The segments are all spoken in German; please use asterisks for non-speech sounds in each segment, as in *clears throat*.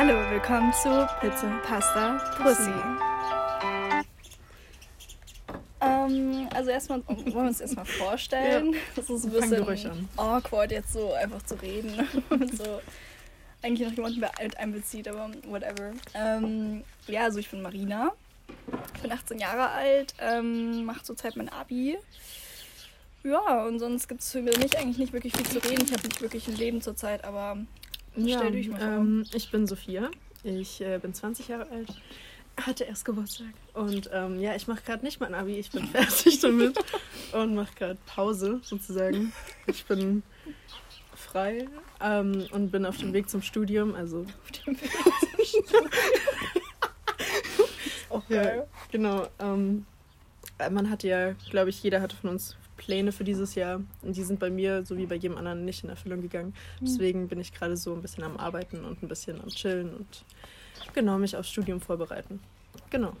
Hallo, willkommen zu Pizza, Pasta, Pussy. Ähm, also erstmal wollen wir uns erstmal *laughs* vorstellen. Ja. Das ist ein bisschen awkward, jetzt so einfach zu reden *laughs* und so eigentlich noch jemanden mit einbezieht, aber whatever. Ähm, ja, also ich bin Marina. Ich bin 18 Jahre alt, ähm, mache zurzeit mein Abi. Ja, und sonst gibt es für mich eigentlich nicht wirklich viel zu reden. Ich habe nicht wirklich ein Leben zurzeit, aber stell dich mal vor. ähm, ich bin Sophia. Ich äh, bin 20 Jahre alt. Hatte erst Geburtstag. Und ähm, ja, ich mache gerade nicht mein Abi. Ich bin *laughs* fertig damit und mache gerade Pause sozusagen. Ich bin frei ähm, und bin auf dem Weg zum Studium. Also *laughs* Auch *laughs* Ja, geil. genau. Ähm, äh, man hat ja, glaube ich, jeder hatte von uns Pläne für dieses Jahr. Und die sind bei mir, so wie bei jedem anderen, nicht in Erfüllung gegangen. Deswegen bin ich gerade so ein bisschen am Arbeiten und ein bisschen am Chillen und genau mich aufs Studium vorbereiten. Genau.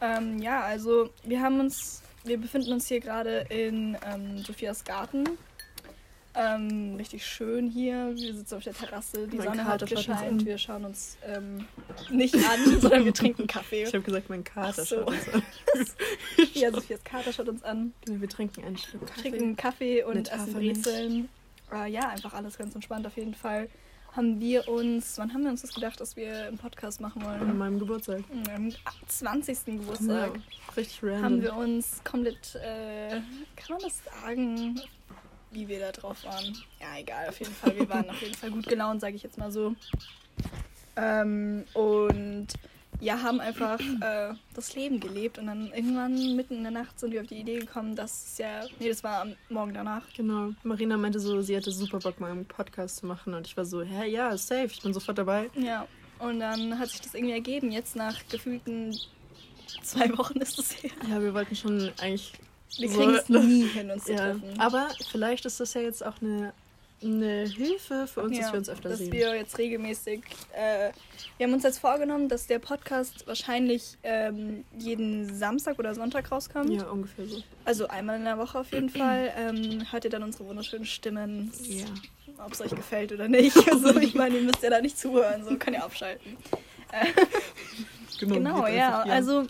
Ähm, ja, also wir haben uns, wir befinden uns hier gerade in ähm, Sophias Garten. Ähm, richtig schön hier. Wir sitzen auf der Terrasse, die Mein Sonne Kater hat gescheint. Wir schauen uns ähm, nicht an, *laughs* sondern wir trinken Kaffee. Ich habe gesagt, mein Kater so. schaut uns an. *laughs* Ja, Sophias Kater schaut uns an. Genau, wir trinken einen Schluck Wir Kaffee. trinken Kaffee und Mit essen. Brezeln. Äh, ja, einfach alles ganz entspannt auf jeden Fall. Haben wir uns, wann haben wir uns das gedacht, dass wir einen Podcast machen wollen? An meinem Geburtstag. Am 20. Geburtstag. Ja, richtig random. haben wir uns komplett, äh, kann man das sagen, wie wir da drauf waren? Ja, egal, auf jeden Fall. Wir waren auf jeden Fall gut gelaunt, sage ich jetzt mal so. Ähm, und ja, haben einfach äh, das Leben gelebt und dann irgendwann mitten in der Nacht sind wir auf die Idee gekommen, dass es ja, nee, das war am Morgen danach. Genau. Marina meinte so, sie hatte super Bock, mal einen Podcast zu machen. Und ich war so, hä, ja, safe, ich bin sofort dabei. Ja, und dann hat sich das irgendwie ergeben. Jetzt nach gefühlten zwei Wochen ist es her. Ja, wir wollten schon eigentlich Wir kriegen es *laughs* nie hin, uns zu Ja, treffen. aber vielleicht ist das ja jetzt auch eine, eine Hilfe für uns, dass wir uns öfter dass sehen. wir jetzt regelmäßig. Äh, wir haben uns jetzt vorgenommen, dass der Podcast wahrscheinlich ähm, jeden Samstag oder Sonntag rauskommt. ja, ungefähr so. Also einmal in der Woche auf jeden Fall. Ähm, hört ihr dann unsere wunderschönen Stimmen, Ja. ob es euch gefällt oder nicht. *laughs* Also ich meine, ihr müsst ja da nicht zuhören, so könnt ihr abschalten. Genau, geht ja. Also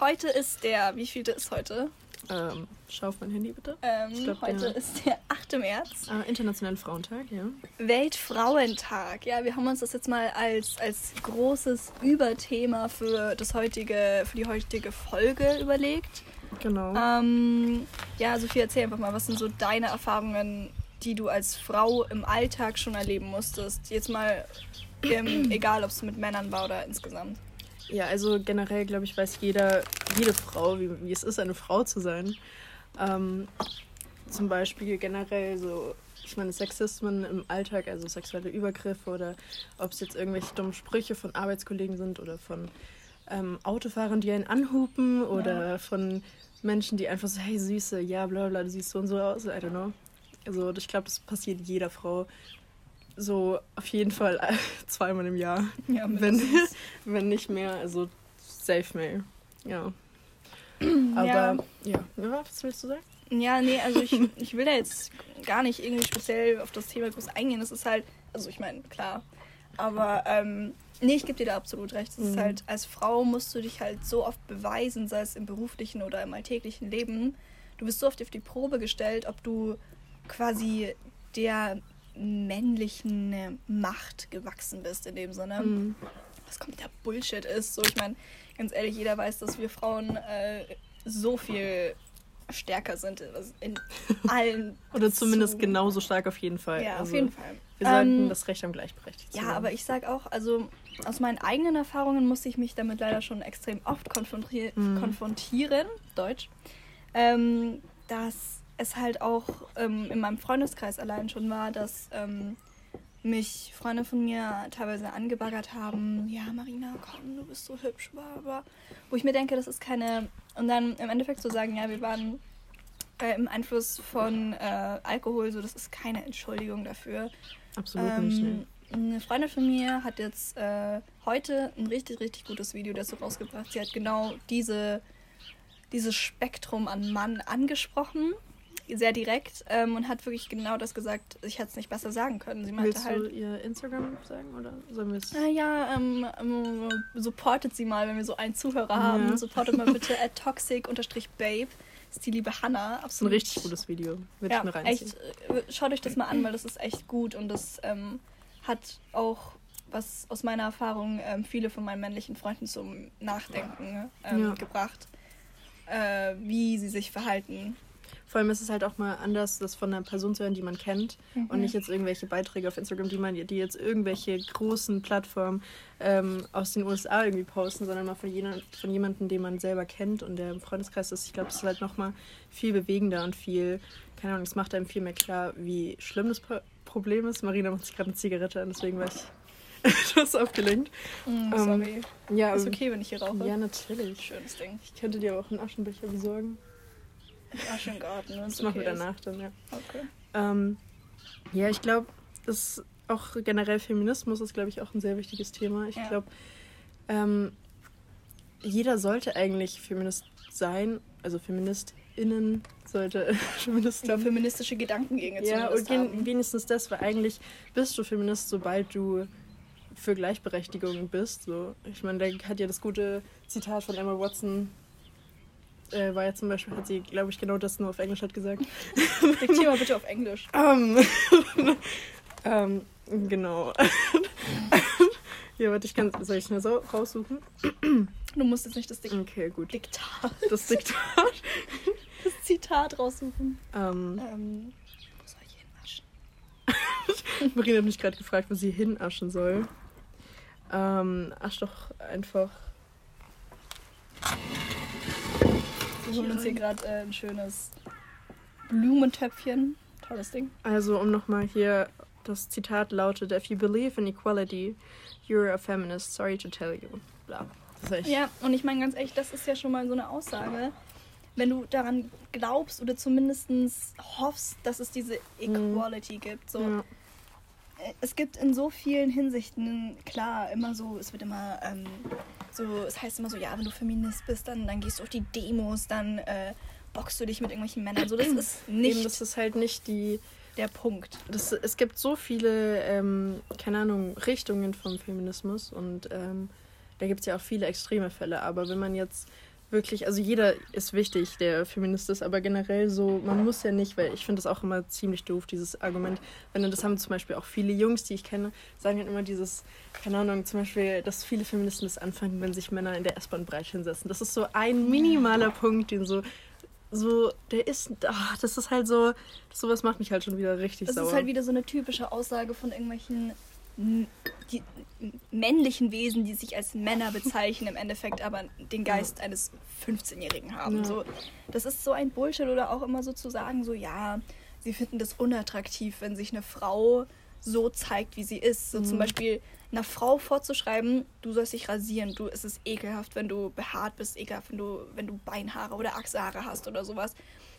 heute ist der, wie vielte ist heute? Ähm, schau auf mein Handy bitte. Ähm, Ich glaub, heute der- ist der 8. März. Äh, Internationalen Frauentag, ja. Weltfrauentag. Ja, wir haben uns das jetzt mal als, als großes Überthema für, das heutige, für die heutige Folge überlegt. Genau. Ähm, ja, Sophie, erzähl einfach mal, was sind so deine Erfahrungen, die du als Frau im Alltag schon erleben musstest? Jetzt mal, ähm, egal ob es mit Männern war oder insgesamt. Ja, also generell, glaube ich, weiß jeder, jede Frau, wie, wie es ist, eine Frau zu sein. Ähm, zum Beispiel generell so, ich meine, Sexismen im Alltag, also sexuelle Übergriffe oder ob es jetzt irgendwelche dummen Sprüche von Arbeitskollegen sind oder von ähm, Autofahrern, die einen anhupen oder von Menschen, die einfach so, hey Süße, ja, bla bla, du siehst so und so aus, I don't know. Also ich glaube, das passiert jeder Frau so auf jeden Fall *laughs* zweimal im Jahr. Ja, Wenn, *laughs* wenn nicht mehr, also safe mail. Ja. *clears throat* Aber Ja. ja. was willst du sagen? Ja, nee, also ich, *laughs* ich will da jetzt gar nicht irgendwie speziell auf das Thema groß eingehen. Das ist halt, also ich meine, klar. Aber ähm, nee, ich gebe dir da absolut recht. Es ist Mhm. halt, als Frau musst du dich halt so oft beweisen, sei es im beruflichen oder im alltäglichen Leben. Du bist so oft auf die Probe gestellt, ob du quasi der männlichen äh, Macht gewachsen bist in dem Sinne Mhm. was kompletter Bullshit ist. So, ich meine, ganz ehrlich, jeder weiß, dass wir Frauen äh, so viel stärker sind in *laughs* allen. Oder zumindest zu- genauso stark auf jeden Fall. Ja, also, auf jeden Fall. Wir sollten Ähm, das Recht am gleichberechtigt zu Ja, aber ich sag auch, also aus meinen eigenen Erfahrungen musste ich mich damit leider schon extrem oft konfrontier Mhm. konfrontieren, Deutsch, ähm, dass es halt auch ähm, in meinem Freundeskreis allein schon war, dass ähm, mich Freunde von mir teilweise angebaggert haben, ja Marina, komm, du bist so hübsch, bla. Wo ich mir denke, das ist keine... Und dann im Endeffekt zu sagen, ja, wir waren äh, im Einfluss von äh, Alkohol, so das ist keine Entschuldigung dafür. Absolut nicht. Ähm, Ne. eine Freundin von mir hat jetzt äh, heute ein richtig, richtig gutes Video dazu rausgebracht. Sie hat genau diese, dieses Spektrum an Mann angesprochen. Sehr direkt ähm, und hat wirklich genau das gesagt. Ich hätte es nicht besser sagen können. Sie meinte Willst halt. du ihr Instagram sagen oder sollen wir es? Äh, ja, ähm, ähm, supportet sie mal, wenn wir so einen Zuhörer haben. Ja. Supportet mal bitte *laughs* at toxic-babe. Ist die liebe Hannah. Das ist ein Absolut. richtig gutes Video. Würde ja, ich mir reinziehen. echt. äh, Schaut euch das mal an, weil das ist echt gut und das ähm, hat auch was aus meiner Erfahrung ähm, viele von meinen männlichen Freunden zum Nachdenken ähm, Ja. gebracht, äh, wie sie sich verhalten. Vor allem ist es halt auch mal anders, das von einer Person zu hören, die man kennt Mhm. und nicht jetzt irgendwelche Beiträge auf Instagram, die man, die jetzt irgendwelche großen Plattformen ähm, aus den USA irgendwie posten, sondern mal von, jener, von jemandem, den man selber kennt und der im Freundeskreis ist. Ich glaube, es ist halt nochmal viel bewegender und viel, keine Ahnung, es macht einem viel mehr klar, wie schlimm das Pro Problem ist. Marina macht sich gerade eine Zigarette an, deswegen war ich *laughs* etwas aufgelenkt. Mm, Ähm, sorry. Ja, ist ähm, okay, wenn ich hier rauche. Ja, natürlich. Schönes Ding. Ich könnte dir aber auch einen Aschenbecher besorgen. Aschengarten. Das machen wir danach dann, ja. Okay. Ähm, ja, ich glaube, das auch generell Feminismus ist, glaube ich, auch ein sehr wichtiges Thema. Ich Ja. glaube, ähm, jeder sollte eigentlich Feminist sein, also FeministInnen sollte *laughs* Feminist Ich glaube, feministische Gedankengänge Ja, und haben. wenigstens das, weil eigentlich bist du Feminist, sobald du für Gleichberechtigung bist. So. Ich meine, da hat ja das gute Zitat von Emma Watson, äh, war ja zum Beispiel, hat sie, glaube ich, genau das nur auf Englisch hat gesagt. *laughs* Diktier mal bitte auf Englisch. Ähm, *laughs* ähm, genau. *laughs* ja, warte, ich kann, soll ich es mal so raussuchen? Du musst jetzt nicht das Dik Okay, gut. Diktat, Das Diktat. das Zitat raussuchen. Ähm, Ähm, wo soll ich hinwaschen? Marina hat mich gerade gefragt, wo sie hinaschen soll. Ähm, asch doch einfach. Wir holen uns hier gerade äh, ein schönes Blumentöpfchen. Tolles Ding. Also, um nochmal hier, das Zitat lautet: If you believe in equality, you're a feminist. Sorry to tell you. Bla. Ja, und ich meine ganz ehrlich, das ist ja schon mal so eine Aussage. Wenn du daran glaubst oder zumindest hoffst, dass es diese Equality gibt. So, Ja. es gibt in so vielen Hinsichten, klar, immer so, es wird immer ähm, so, es heißt immer so, ja, wenn du Feminist bist, dann, dann gehst du auf die Demos, dann äh, boxst du dich mit irgendwelchen Männern. So, das *clears throat* ist nicht Eben, das ist halt nicht die. der Punkt. Das, es gibt so viele, ähm, keine Ahnung, Richtungen vom Feminismus und ähm, da gibt es ja auch viele extreme Fälle. Aber wenn man jetzt wirklich, also jeder ist wichtig, der Feminist ist, aber generell so, man muss ja nicht, weil ich finde das auch immer ziemlich doof, dieses Argument. Wenn du- das haben zum Beispiel auch viele Jungs, die ich kenne, sagen dann immer dieses, keine Ahnung, zum Beispiel, dass viele Feministen das anfangen, wenn sich Männer in der S-Bahn breit hinsetzen. Das ist so ein minimaler Punkt, den so so, der ist, ach, das ist halt so, sowas macht mich halt schon wieder richtig Das sauer. ist halt wieder so eine typische Aussage von irgendwelchen die, männlichen Wesen, die sich als Männer bezeichnen, im Endeffekt aber den Geist eines 15-Jährigen haben. Ja. So, das ist so ein Bullshit oder auch immer so zu sagen, so ja, sie finden das unattraktiv, wenn sich eine Frau so zeigt, wie sie ist. So zum Mhm. Beispiel einer Frau vorzuschreiben, du sollst dich rasieren, du, es ist ekelhaft, wenn du behaart bist, ekelhaft, wenn du, wenn du Beinhaare oder Achselhaare hast oder sowas.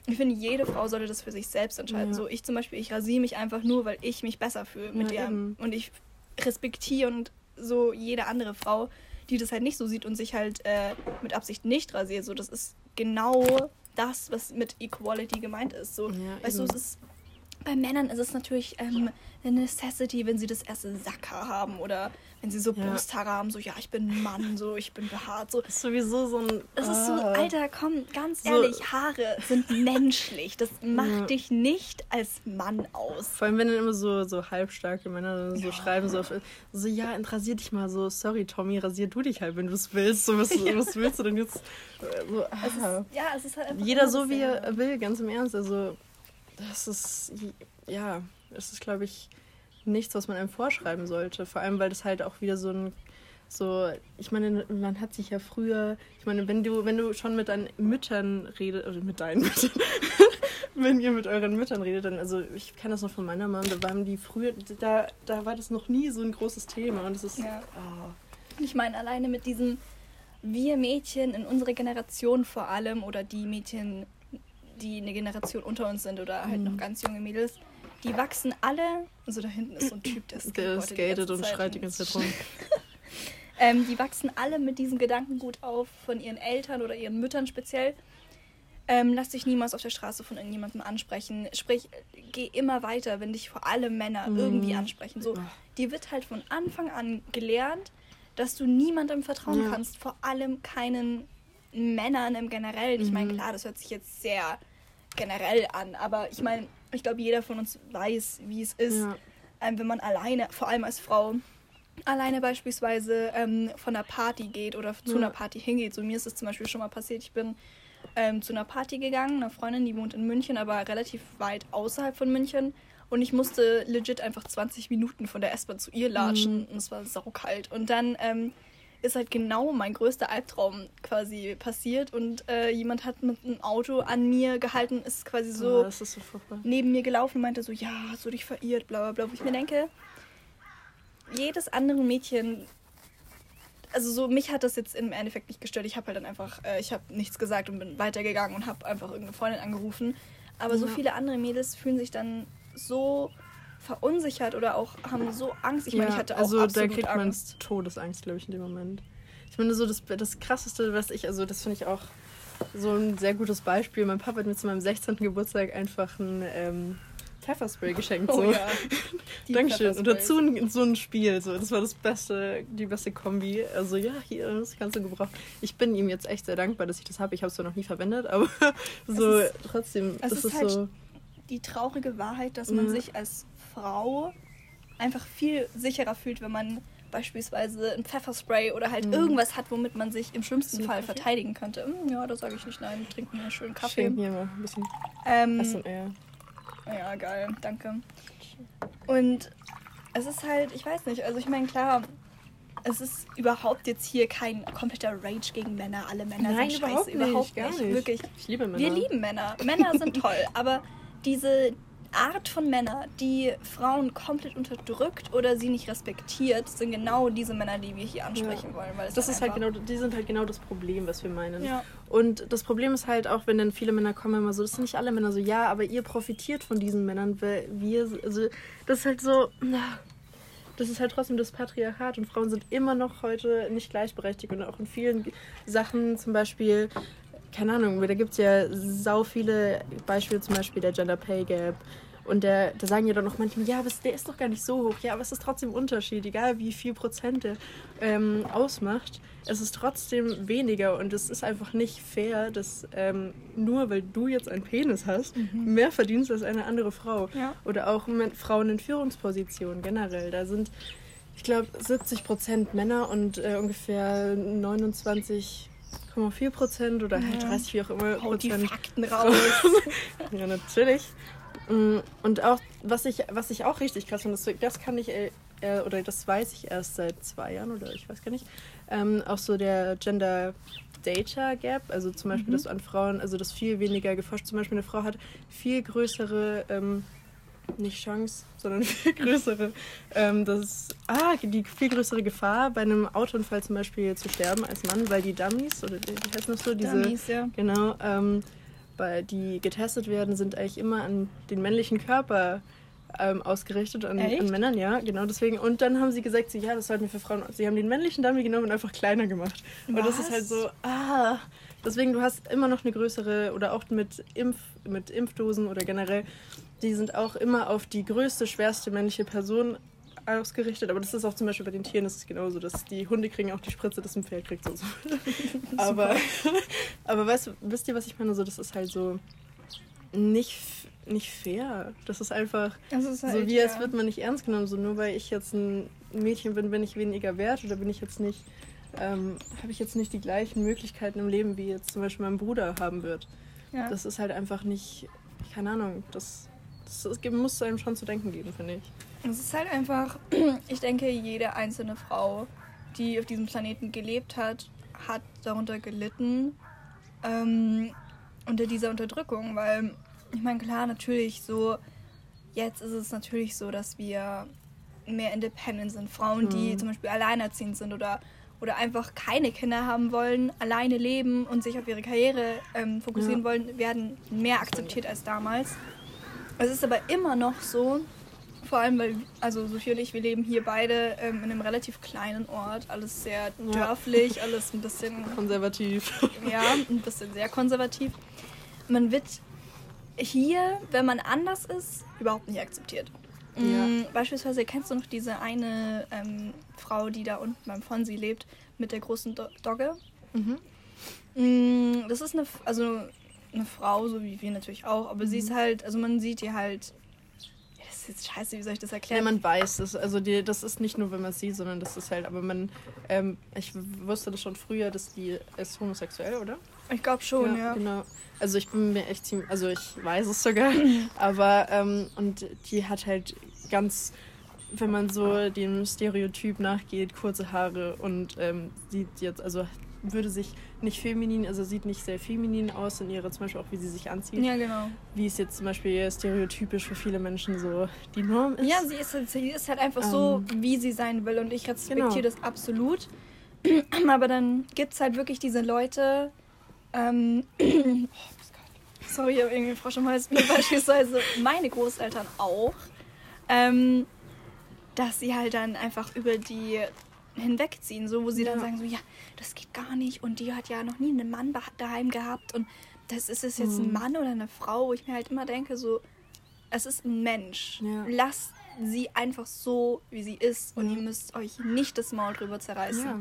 Ich finde, jede Frau sollte das für sich selbst entscheiden. Ja. So, ich zum Beispiel, ich rasiere mich einfach nur, weil ich mich besser fühle mit Ja, dir. eben. Und ich respektiere und so jede andere Frau, die das halt nicht so sieht und sich halt äh, mit Absicht nicht rasiert. So, das ist genau das, was mit Equality gemeint ist. So, Ja, weißt eben. du, es ist bei Männern ist es natürlich ähm, eine Necessity, wenn sie das erste Sacker haben oder wenn sie so Ja. Brusthaare haben, so ja, ich bin ein Mann, so ich bin behaart, so. Ist sowieso so ein. Es ist so, ah. Alter, komm, ganz So- ehrlich, Haare sind menschlich. Das macht Ja. dich nicht als Mann aus. Vor allem, wenn dann immer so, so halbstarke Männer so Ja. schreiben, so, auf, so, ja, rasier dich mal so, sorry, Tommy, rasier du dich halt, wenn du es willst. So, was, *laughs* was willst du denn jetzt? So, Es ah. ist, ja, es ist halt einfach Jeder so, wie er will, ganz im Ernst. Also, das ist, ja, das ist, glaube ich, nichts, was man einem vorschreiben sollte. Vor allem, weil das halt auch wieder so ein, so, ich meine, man hat sich ja früher, ich meine, wenn du, wenn du schon mit deinen Müttern redest, oder mit deinen Müttern, *laughs* wenn ihr mit euren Müttern redet, dann, also ich kenne das noch von meiner Mom, da waren die früher, da, da war das noch nie so ein großes Thema und es ist, Ja. ah, Ich meine, alleine mit diesem wir Mädchen in unserer Generation vor allem oder die Mädchen, die eine Generation unter uns sind oder halt Mhm. noch ganz junge Mädels, die wachsen alle. Also da hinten ist so ein Typ, der der skatet und Zeit schreit die ganze Zeit rum. *laughs* Ähm, die wachsen alle mit diesem Gedankengut auf von ihren Eltern oder ihren Müttern speziell. Ähm, lass dich niemals auf der Straße von irgendjemandem ansprechen. Sprich, geh immer weiter, wenn dich vor allem Männer Mhm. irgendwie ansprechen. So, dir wird halt von Anfang an gelernt, dass du niemandem vertrauen Ja. kannst, vor allem keinen Männern im Generellen. Ich meine, Mhm. klar, das hört sich jetzt sehr generell an, aber ich meine, ich glaube, jeder von uns weiß, wie es ist, Ja. ähm, wenn man alleine, vor allem als Frau, alleine beispielsweise ähm, von einer Party geht oder zu Ja. einer Party hingeht. So mir ist es zum Beispiel schon mal passiert, ich bin ähm, zu einer Party gegangen, einer Freundin, die wohnt in München, aber relativ weit außerhalb von München. Und ich musste legit einfach 20 Minuten von der S-Bahn zu ihr latschen Mhm. und es war saukalt. Und dann ähm, ist halt genau mein größter Albtraum quasi passiert und äh, jemand hat mit einem Auto an mir gehalten, ist quasi so Oh, ist so neben mir gelaufen und meinte so, ja, hast du dich verirrt, bla bla bla. Wo ich mir denke, jedes andere Mädchen, also so, mich hat das jetzt im Endeffekt nicht gestört. Ich habe halt dann einfach, äh, ich habe nichts gesagt und bin weitergegangen und habe einfach irgendeine Freundin angerufen. Aber so Ja. viele andere Mädels fühlen sich dann so verunsichert oder auch haben so Angst. Ich meine, ich hatte auch also da absolut kriegt man Angst. Todesangst, glaube ich, in dem Moment. Ich meine, so das, das krasseste, was ich, also das finde ich auch so ein sehr gutes Beispiel. Mein Papa hat mir zu meinem 16. Geburtstag einfach ein ähm, Pfefferspray geschenkt. Oh so. ja. *laughs* Die Dankeschön. Und dazu ein, so ein Spiel. So. Das war das beste, die beste Kombi. Also ja, hier, das kannst du gebrauchen. Ich bin ihm jetzt echt sehr dankbar, dass ich das habe. Ich habe es zwar noch nie verwendet, *laughs* aber so ist- trotzdem es ist es halt so. die traurige Wahrheit, dass man Ja. sich als Frau einfach viel sicherer fühlt, wenn man beispielsweise ein Pfefferspray oder halt Mhm. irgendwas hat, womit man sich im schlimmsten Fall Kaffee? verteidigen könnte. Hm, Ja, da sage ich nicht nein. Trink mir einen schönen Kaffee. Schenk mir mal ein bisschen Ähm, SMR. ja, geil, danke. Und es ist halt, ich weiß nicht, also ich meine, klar, es ist überhaupt jetzt hier kein kompletter Rage gegen Männer. Alle Männer Nein, sind überhaupt scheiße. nicht, Überhaupt gar nicht. nicht. Wirklich. Ich liebe Männer. Wir lieben Männer. Männer sind toll, aber diese Art von Männer, die Frauen komplett unterdrückt oder sie nicht respektiert, sind genau diese Männer, die wir hier ansprechen wollen. Weil Das ist halt genau, die sind halt genau das Problem, was wir meinen. Ja. Und das Problem ist halt auch, wenn dann viele Männer kommen, immer so, das sind nicht alle Männer so, ja, aber ihr profitiert von diesen Männern, weil wir, also das ist halt so, na, das ist halt trotzdem das Patriarchat und Frauen sind immer noch heute nicht gleichberechtigt und auch in vielen Sachen, zum Beispiel, keine Ahnung, da gibt es ja sau viele Beispiele, zum Beispiel der Gender Pay Gap. Und der, da sagen ja dann noch manchmal, ja, aber der ist doch gar nicht so hoch. Ja, aber es ist trotzdem ein Unterschied, egal wie viel Prozent der ähm, ausmacht. Es ist trotzdem weniger und es ist einfach nicht fair, dass ähm, nur weil du jetzt einen Penis hast, mehr verdienst als eine andere Frau. Ja. Oder auch Frauen in Führungspositionen generell. Da sind, ich glaube, 70 Prozent Männer und äh, ungefähr 29,4 Prozent oder halt Ja. 30, wie auch immer, die Prozent Fakten raus. *laughs* ja, natürlich. Mm, Und auch, was ich, was ich auch richtig krass finde, das, das kann ich, äh, äh, oder das weiß ich erst seit zwei Jahren oder ich weiß gar nicht, ähm, auch so der Gender Data Gap, also zum Beispiel, dass an Frauen, also dass viel weniger geforscht, zum Beispiel eine Frau hat viel größere, ähm, nicht Chance, sondern *laughs* viel größere, ähm, das, ah, die viel größere Gefahr bei einem Autounfall zum Beispiel zu sterben als Mann, weil die Dummies, oder wie wie heißt das so, diese, Dummies, ja. Genau, ähm, weil die getestet werden, sind eigentlich immer an den männlichen Körper ähm, ausgerichtet, an, an Männern, ja, genau deswegen. Und dann haben sie gesagt, so, ja, das sollten wir für Frauen. Sie haben den männlichen Dummy genommen und einfach kleiner gemacht. Und das ist Was? halt so, ah. Deswegen, du hast immer noch eine größere, oder auch mit, Impf, mit Impfdosen oder generell, die sind auch immer auf die größte, schwerste männliche Person ausgerichtet. Aber das ist auch zum Beispiel bei den Tieren ist es genauso, dass die Hunde kriegen auch die Spritze, das ein Pferd kriegt. So. so. *laughs* aber, *laughs* aber weißt, du- wisst ihr, was ich meine? So, das ist halt so nicht, nicht fair. Das ist einfach Das ist so, halt, wie als ja. wird man nicht ernst genommen. So, nur weil ich jetzt ein Mädchen bin, bin ich weniger wert oder bin ich jetzt nicht, ähm, habe ich jetzt nicht die gleichen Möglichkeiten im Leben, wie jetzt zum Beispiel mein Bruder haben wird. ja. Das ist halt einfach nicht, keine Ahnung, das, das, es gibt- muss einem schon zu denken geben, finde ich. Es ist halt einfach, *clears throat* ich denke, jede einzelne Frau, die auf diesem Planeten gelebt hat, hat darunter gelitten, ähm, unter dieser Unterdrückung, weil ich meine, klar, natürlich so, jetzt ist es natürlich so, dass wir mehr independent sind. Frauen, die Mhm. zum Beispiel alleinerziehend sind oder, oder einfach keine Kinder haben wollen, alleine leben und sich auf ihre Karriere ähm, fokussieren Ja. wollen, werden mehr akzeptiert als damals. Es ist aber immer noch so, vor allem weil, also Sophie und ich, wir leben hier beide ähm, in einem relativ kleinen Ort, alles sehr Ja. dörflich, alles ein bisschen, Konservativ. ja, ein bisschen sehr konservativ. man wird hier, wenn man anders ist, überhaupt nicht akzeptiert. Ja. Mm, Beispielsweise kennst du noch diese eine ähm, Frau, die da unten beim Fonsi lebt, mit der großen Do Dogge? Mhm. Mm, Das ist eine, also eine Frau, so wie wir natürlich auch, aber sie ist Mhm. halt, also man sieht die halt. Ja, das ist jetzt scheiße, wie soll ich das Ja, erklären? man weiß es. Also die, das ist nicht nur, wenn man sieht, sondern das ist halt, aber man, ähm, ich wusste das schon früher, dass die ist homosexuell, oder? ich glaube schon, ja. Genau. Also ich bin mir echt ziemlich, also ich weiß es sogar, *laughs* aber ähm, und die hat halt ganz, wenn man so dem Stereotyp nachgeht, kurze Haare und ähm, sieht jetzt, also würde sich nicht feminin, also sieht nicht sehr feminin aus in ihrer, zum Beispiel auch wie sie sich anzieht, Ja, genau. wie es jetzt zum Beispiel stereotypisch für viele Menschen so die Norm ist. Ja, sie ist, halt- sie ist halt einfach so, Ähm. wie sie sein will und ich respektiere Genau. das absolut. *clears throat* Aber dann gibt es halt wirklich diese Leute, ähm, *clears throat* oh, sorry, ich habe irgendwie Frosch im Hals, *laughs* beispielsweise meine Großeltern auch, ähm, dass sie halt dann einfach über die hinwegziehen, so wo sie dann Ja. sagen so, ja, das geht gar nicht und die hat ja noch nie einen Mann daheim gehabt und das ist es jetzt ein Mhm. Mann oder eine Frau, wo ich mir halt immer denke so, es ist ein Mensch. Ja. Lasst sie einfach so, wie sie ist und Ja. ihr müsst euch nicht das Maul drüber zerreißen, Ja.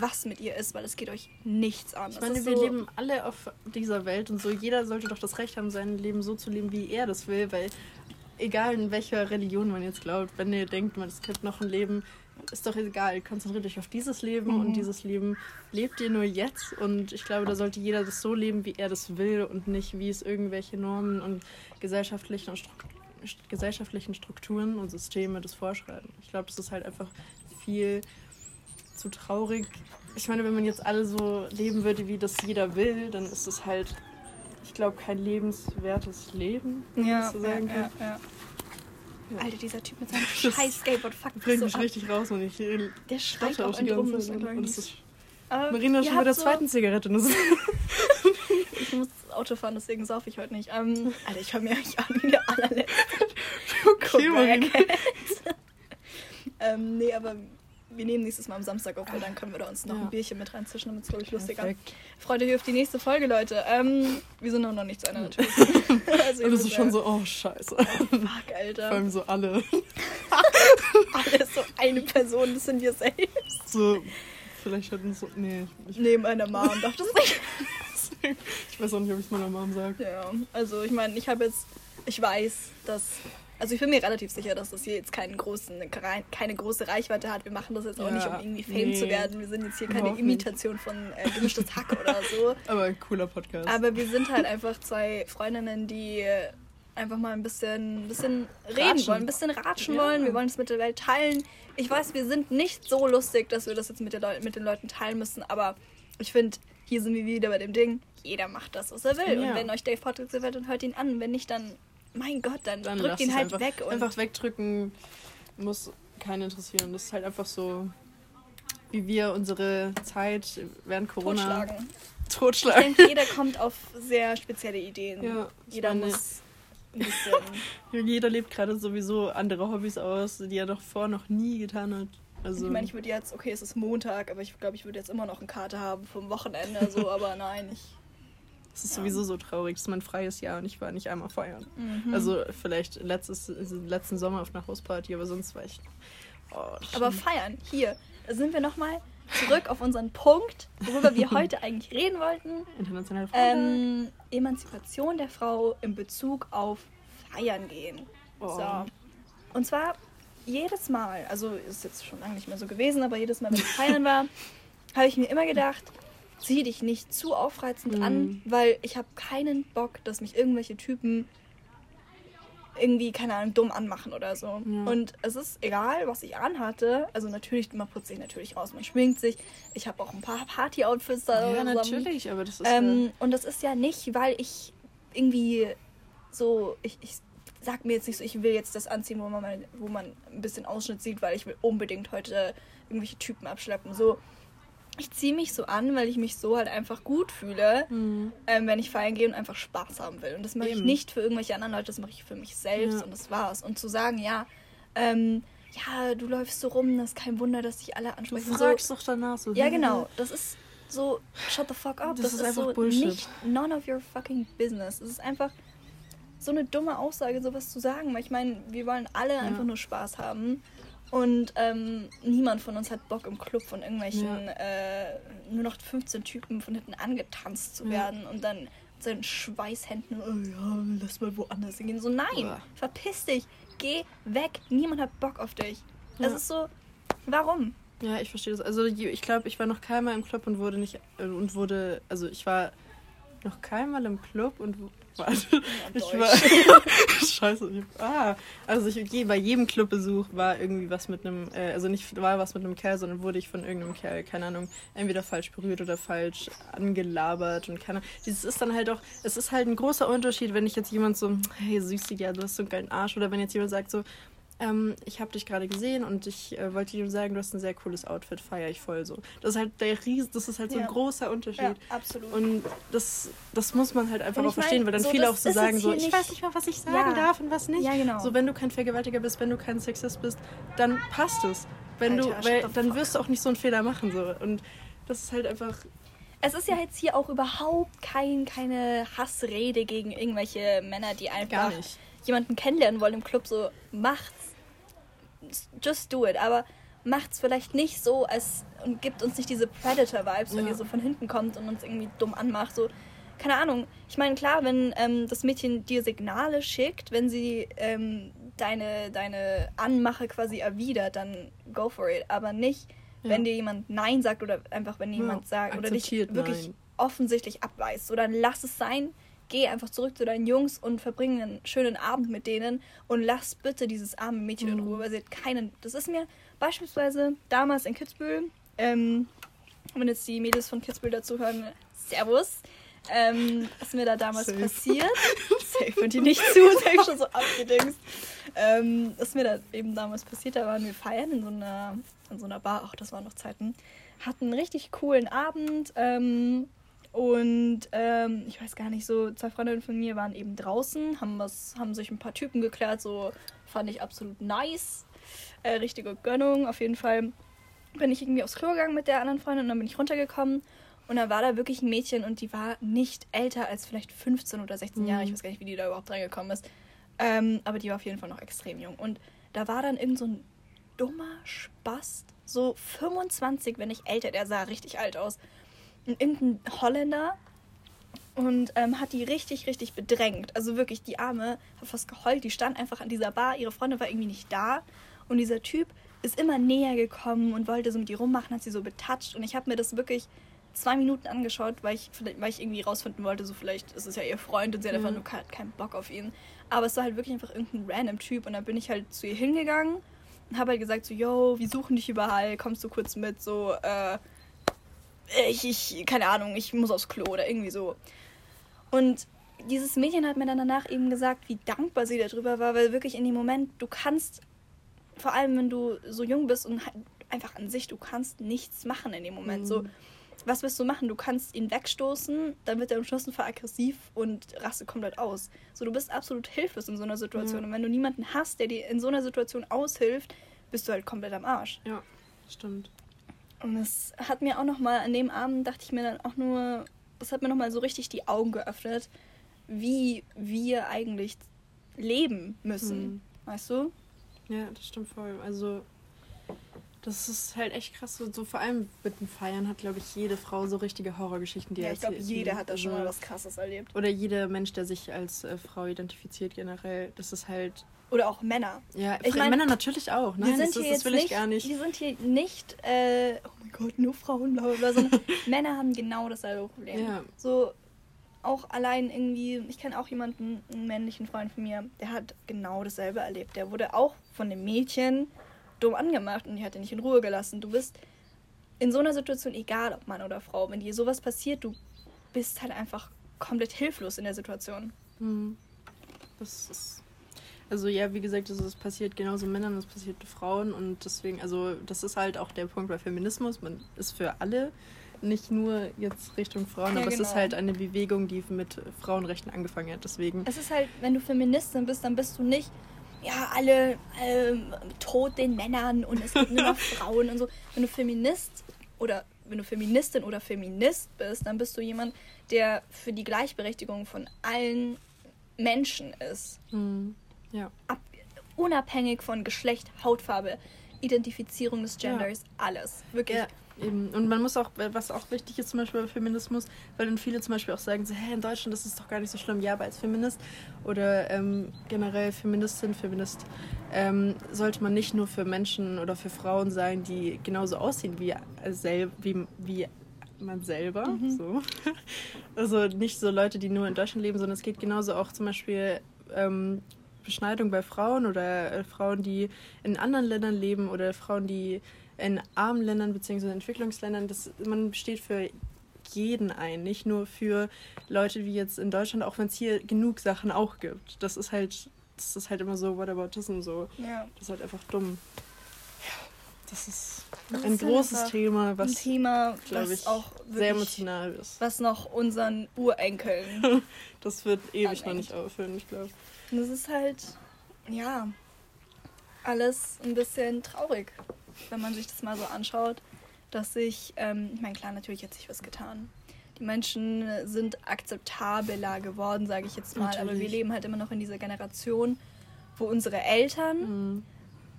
was mit ihr ist, weil es geht euch nichts an. Ich meine, wir so, leben alle auf dieser Welt und so. Jeder sollte doch das Recht haben, sein Leben so zu leben, wie er das will, weil egal in welcher Religion man jetzt glaubt, wenn ihr denkt, man, es gibt noch ein Leben, ist doch egal. Konzentriert euch auf dieses Leben Mhm. und dieses Leben lebt ihr nur jetzt. Und ich glaube, da sollte jeder das so leben, wie er das will und nicht, wie es irgendwelche Normen und gesellschaftlichen, und Struk- gesellschaftlichen Strukturen und Systeme das vorschreiben. Ich glaube, das ist halt einfach viel zu traurig. Ich meine, wenn man jetzt alle so leben würde, wie das jeder will, dann ist es halt, ich glaube, kein lebenswertes Leben, ja, so sagen ja, kann. ja. Ja. Alter, dieser Typ mit *laughs* seinem Das scheiß Skateboard fuckt Bringt so mich ab. richtig raus und ich Der schreit auch die ganze Zeit. ist ist Aber Marina ihr schon bei der so- zweiten Zigarette. Ist *laughs* *laughs* Ich muss Auto fahren, deswegen sauf ich heute nicht. Ähm, Alter, ich höre mir eigentlich an wie der allerletzte. okay, Marina. ähm, nee, aber wir nehmen nächstes Mal am Samstag auf, weil dann können wir da uns noch Ja. ein Bierchen mit reinzischen, damit es, glaube ich, lustiger. Perfekt. Freut euch auf die nächste Folge, Leute. Ähm, wir sind noch nicht zu Ende, natürlich. *laughs* also, wisst ist schon so, oh scheiße. Fuck, Vor Alter. allem so alle. *laughs* Alles so eine Person, das sind wir selbst. So, vielleicht hatten so, nee, ich, Neben meiner Mom, darf das nicht? *laughs* ich weiß auch nicht, ob ich es meiner Mom sage. Ja, also ich meine, ich habe jetzt, ich weiß, dass, also ich bin mir relativ sicher, dass das hier jetzt keinen großen, keine große Reichweite hat. Wir machen das jetzt auch Ja, nicht, um irgendwie Fame zu nee. werden. Wir sind jetzt hier keine. Imitation von äh, gemischtes Hack oder so. *laughs* Aber ein cooler Podcast. Aber wir sind halt einfach zwei Freundinnen, die einfach mal ein bisschen, bisschen reden Ratschen. wollen, ein bisschen ratschen Ja. wollen. Wir wollen es mit der Welt teilen. Ich weiß, wir sind nicht so lustig, dass wir das jetzt mit, der Leu mit den Leuten teilen müssen, aber ich finde, hier sind wir wieder bei dem Ding, jeder macht das, was er will. Ja. Und wenn euch der Podcast gefällt, dann hört ihn an. Wenn nicht, dann, mein Gott, dann, Dann drückt lasst ihn halt einfach, weg. Und einfach wegdrücken muss keinen interessieren. Das ist halt einfach so, wie wir unsere Zeit während Corona totschlagen. Ich totschlagen. denke, jeder kommt auf sehr spezielle Ideen. Ja, ich jeder meine- muss. *laughs* Jeder lebt gerade sowieso andere Hobbys aus, die er doch vorher noch nie getan hat. Also, Ich meine, ich würde jetzt, okay, es ist Montag, aber ich glaube, ich würde jetzt immer noch eine Karte haben vom Wochenende, so, aber nein, ich. Es ist ja. sowieso so traurig. Es ist mein freies Jahr und ich war nicht einmal feiern. Mhm. Also vielleicht letztes, letzten Sommer auf einer Hausparty, aber sonst war ich. Oh, aber feiern, hier, da sind wir nochmal zurück auf unseren Punkt, worüber wir *laughs* heute eigentlich reden wollten. internationale Frauentag. Ähm, Emanzipation der Frau in Bezug auf Feiern gehen. Oh. So. Und zwar jedes Mal, also ist jetzt schon lange nicht mehr so gewesen, aber jedes Mal, wenn ich feiern war, *laughs* habe ich mir immer gedacht, zieh dich nicht zu aufreizend Mhm. an, weil ich habe keinen Bock, dass mich irgendwelche Typen irgendwie, keine Ahnung, dumm anmachen oder so. Ja. Und es ist egal, was ich anhatte. Also natürlich, man putzt sich natürlich raus, man schminkt sich. Ich habe auch ein paar Party-Outfits da. ja, zusammen. natürlich, aber das ist. Ähm, und das ist ja nicht, weil ich irgendwie so, ich, ich sag mir jetzt nicht so, ich will jetzt das anziehen, wo man, wo man ein bisschen Ausschnitt sieht, weil ich will unbedingt heute irgendwelche Typen abschleppen. So, ich ziehe mich so an, weil ich mich so halt einfach gut fühle, Mhm. ähm, wenn ich feiern gehe und einfach Spaß haben will. Und das mache ich nicht für irgendwelche anderen Leute, das mache ich für mich selbst Ja. und das war's. Und zu sagen, ja, ähm, ja, du läufst so rum, das ist kein Wunder, dass dich alle Du ansprechen. So, fragst doch danach so. ja, genau. Das ist So, shut the fuck up. Das Das, ist ist, einfach so Bullshit. nicht none of your fucking business. Es ist einfach so eine dumme Aussage, sowas zu sagen. Weil ich meine, wir wollen alle einfach nur Spaß haben. Und ähm, niemand von uns hat Bock im Club von irgendwelchen äh, nur noch 15 Typen von hinten angetanzt zu Ja. werden und dann mit seinen Schweißhänden, oh ja, lass mal woanders hingehen. So, nein, Uah. verpiss dich, geh weg, niemand hat Bock auf dich. Es Ja. ist so, warum? Ja, ich verstehe das. Also ich glaube, ich war noch keinmal im Club und wurde nicht äh, und wurde, also ich war noch keinmal im Club und warte, ich Deutsch. war *laughs* Scheiße. Ich, ah, also ich je, bei jedem Clubbesuch war irgendwie was mit einem, äh, also nicht war was mit einem Kerl, sondern wurde ich von irgendeinem Kerl, keine Ahnung, entweder falsch berührt oder falsch angelabert und keine. Dieses ist dann halt auch, es ist halt ein großer Unterschied, wenn ich jetzt jemand so, hey Süßi, ja, du hast so einen geilen Arsch, oder wenn jetzt jemand sagt so, ähm, ich habe dich gerade gesehen und ich äh, wollte dir sagen, du hast ein sehr cooles Outfit, feiere ich voll so. Das ist halt der Ries, das ist halt so Ja. ein großer Unterschied. Ja, absolut. Und das, das muss man halt einfach auch mein, verstehen, weil dann so, viele auch so sagen so, ich weiß nicht mal, was ich sagen Ja. darf und was nicht. Ja, genau. So, wenn du kein Vergewaltiger bist, wenn du kein Sexist bist, dann passt es. Wenn Alter, du, weil dann wirst du auch nicht so einen Fehler machen so. Und das ist halt einfach, Es ist ja jetzt hier auch überhaupt kein, keine Hassrede gegen irgendwelche Männer, die einfach Gar nicht. Jemanden kennenlernen wollen im Club. So, macht's. Just do it. Aber macht's vielleicht nicht so, als und gibt uns nicht diese Predator-Vibes, wenn Ja. ihr so von hinten kommt und uns irgendwie dumm anmacht. So, keine Ahnung. Ich meine, klar, wenn ähm, das Mädchen dir Signale schickt, wenn sie ähm, deine, deine Anmache quasi erwidert, dann go for it. Aber nicht, Ja. wenn dir jemand Nein sagt oder einfach, wenn Ja, jemand sagt oder dich wirklich Nein. offensichtlich abweist. Oder lass es sein. Geh einfach zurück zu deinen Jungs und verbringe einen schönen Abend mit denen und lass bitte dieses arme Mädchen in Mhm. Ruhe, weil sie hat keinen. Das ist mir beispielsweise damals in Kitzbühel, ähm, wenn jetzt die Mädels von Kitzbühel dazu hören, Servus. Ähm, ist mir da damals Safe. passiert. *laughs* Safe und die nicht zu, *laughs* safe schon so abgedingst. Ähm, ist mir da eben damals passiert, da waren wir feiern in so einer, in so einer Bar, ach, das waren noch Zeiten. Hatten einen richtig coolen Abend. Ähm, und ähm, ich weiß gar nicht, so zwei Freundinnen von mir waren eben draußen, haben, was, haben sich ein paar Typen geklärt, so fand ich absolut nice. Äh, richtige Gönnung. Auf jeden Fall bin ich irgendwie aufs Klo gegangen mit der anderen Freundin und dann bin ich runtergekommen. Und da war da wirklich ein Mädchen und die war nicht älter als vielleicht 15 oder 16 Mhm. Jahre. Ich weiß gar nicht, wie die da überhaupt reingekommen ist. Ähm, aber die war auf jeden Fall noch extrem jung. Und da war dann irgend so ein dummer Spast, so 25, wenn nicht älter, der sah richtig alt aus. Irgendein Holländer und ähm, hat die richtig, richtig bedrängt. Also wirklich, die Arme hat fast geheult. Die stand einfach an dieser Bar, ihre Freundin war irgendwie nicht da. Und dieser Typ ist immer näher gekommen und wollte so mit ihr rummachen, hat sie so betatscht. Und ich habe mir das wirklich zwei Minuten angeschaut, weil ich, vielleicht- weil ich irgendwie rausfinden wollte, so vielleicht ist es ja ihr Freund und sie hat Mhm. einfach nur ke- keinen Bock auf ihn. Aber es war halt wirklich einfach irgendein random Typ. Und dann bin ich halt zu ihr hingegangen und habe halt gesagt so, yo, wir suchen dich überall, kommst du kurz mit, so, äh, ich, ich, keine Ahnung, ich muss aufs Klo oder irgendwie so. Und dieses Mädchen hat mir dann danach eben gesagt, wie dankbar sie darüber war, weil wirklich in dem Moment, du kannst, vor allem wenn du so jung bist und halt einfach an sich, du kannst nichts machen in dem Moment. Mhm. So, was willst du machen? Du kannst ihn wegstoßen, dann wird er im Fall aggressiv und rastet komplett aus. So, du bist absolut hilflos in so einer Situation. Ja. Und wenn du niemanden hast, der dir in so einer Situation aushilft, bist du halt komplett am Arsch. Ja, stimmt. Und es hat mir auch nochmal, an dem Abend dachte ich mir dann auch nur, das hat mir nochmal so richtig die Augen geöffnet, wie wir eigentlich leben müssen. Mhm. Weißt du? Ja, das stimmt voll. Also, das ist halt echt krass. So, so vor allem mit dem Feiern hat, glaube ich, jede Frau so richtige Horrorgeschichten, die Ja, ich glaube, jeder hat da schon mal was Krasses erlebt. Oder jeder Mensch, der sich als äh, Frau identifiziert generell. Das ist halt. Oder auch Männer. Ja, Ich Fra- mein, Männer natürlich auch. Nein, das, hier das will nicht, ich gar nicht. Wir sind hier nicht, äh, oh mein Gott, nur Frauen, bla bla bla, sondern *laughs* Männer haben genau dasselbe Problem. Ja. So, auch allein irgendwie, ich kenne auch jemanden, einen männlichen Freund von mir, der hat genau dasselbe erlebt. Der wurde auch von dem Mädchen dumm angemacht und die hat ihn nicht in Ruhe gelassen. Du bist in so einer Situation, egal ob Mann oder Frau, wenn dir sowas passiert, du bist halt einfach komplett hilflos in der Situation. Hm. Das ist. Also ja, wie gesagt, das ist passiert genauso Männern, das passiert Frauen und deswegen, also das ist halt auch der Punkt bei Feminismus. Man ist für alle, nicht nur jetzt Richtung Frauen, Ja, aber es genau. ist halt eine Bewegung, die mit Frauenrechten angefangen hat. Deswegen. Es ist halt, wenn du Feministin bist, dann bist du nicht, ja, alle ähm, tot den Männern und es gibt nur noch *laughs* Frauen und so. Wenn du Feminist oder wenn du Feministin oder Feminist bist, dann bist du jemand, der für die Gleichberechtigung von allen Menschen ist. Mhm. Ja. Ab, unabhängig von Geschlecht, Hautfarbe, Identifizierung des Genders, ja. alles. Wirklich. Ja. Eben. Und man muss auch, was auch wichtig ist zum Beispiel bei Feminismus, weil dann viele zum Beispiel auch sagen, so, hä, in Deutschland das ist doch gar nicht so schlimm. Ja, aber als Feminist oder ähm, generell Feministin, Feminist, ähm, sollte man nicht nur für Menschen oder für Frauen sein, die genauso aussehen wie, äh, wie, wie man selber. Mhm. So. *laughs* Also nicht so Leute, die nur in Deutschland leben, sondern es geht genauso auch zum Beispiel ähm, Beschneidung bei Frauen oder äh, Frauen, die in anderen Ländern leben oder Frauen, die in armen Ländern bzw. Entwicklungsländern, das, man steht für jeden ein, nicht nur für Leute wie jetzt in Deutschland, auch wenn es hier genug Sachen auch gibt. Das ist halt, das ist halt immer so Whataboutism so. Ja. Das ist halt einfach dumm. Ja, das ist das ein ist großes Thema, was, ein Thema, was ich, auch sehr emotional ist. Was noch unseren Urenkeln. *laughs* das wird ewig noch nicht aufhören, ich glaube. Und das ist halt, ja, alles ein bisschen traurig wenn man sich das mal so anschaut, dass sich, ähm, ich meine, klar, natürlich hat sich was getan. Die Menschen sind akzeptabler geworden, sage ich jetzt mal, natürlich. aber wir leben halt immer noch in dieser Generation, wo unsere Eltern mhm.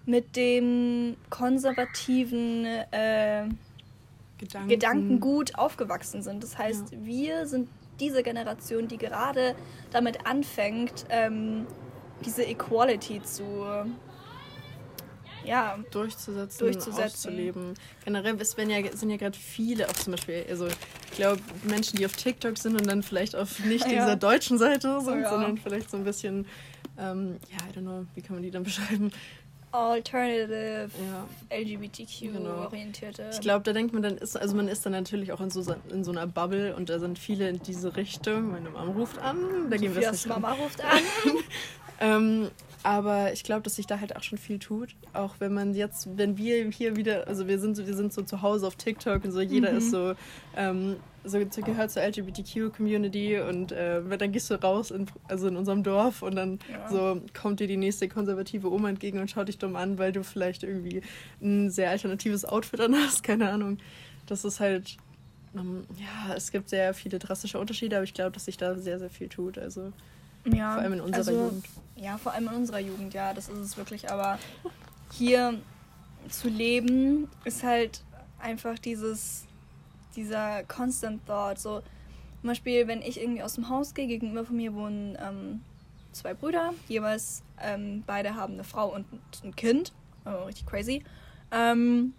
mit dem konservativen äh, Gedanken. Gedankengut aufgewachsen sind. Das heißt, ja. wir sind diese Generation, die gerade damit anfängt, ähm, diese Equality zu ja, durchzusetzen, durchzusetzen. auszuleben. Generell es werden ja, sind ja gerade viele, auch zum Beispiel, also ich glaube, Menschen, die auf TikTok sind und dann vielleicht auf nicht ja. dieser deutschen Seite sind, ja. sondern vielleicht so ein bisschen, ähm, ja, I don't know, wie kann man die dann *laughs* beschreiben? Alternative, ja. LGBTQ-orientierte. Genau. Ich glaube, da denkt man dann, ist, also man ist dann natürlich auch in so, in so einer Bubble und da sind viele in diese Richtung. Meine Mama ruft an, da gehen wir Mama ruft an. *laughs* ähm, aber ich glaube, dass sich da halt auch schon viel tut. Auch wenn man jetzt, wenn wir hier wieder, also wir sind so, wir sind so zu Hause auf TikTok und so, jeder mhm. ist so, ähm, so gehört zur LGBTQ-Community und äh, dann gehst du raus, in, also in unserem Dorf und dann ja. so kommt dir die nächste konservative Oma entgegen und schaut dich dumm an, weil du vielleicht irgendwie ein sehr alternatives Outfit an hast, keine Ahnung. Das ist halt, ähm, ja, es gibt sehr viele drastische Unterschiede, aber ich glaube, dass sich da sehr, sehr viel tut. Also ja, vor allem in unserer also, Jugend. Ja, vor allem in unserer Jugend, ja, das ist es wirklich. Aber hier zu leben ist halt einfach dieses, dieser Constant Thought. So, zum Beispiel, wenn ich irgendwie aus dem Haus gehe, gegenüber von mir wohnen ähm, zwei Brüder, jeweils ähm, beide haben eine Frau und ein Kind. Oh, richtig crazy. Ähm,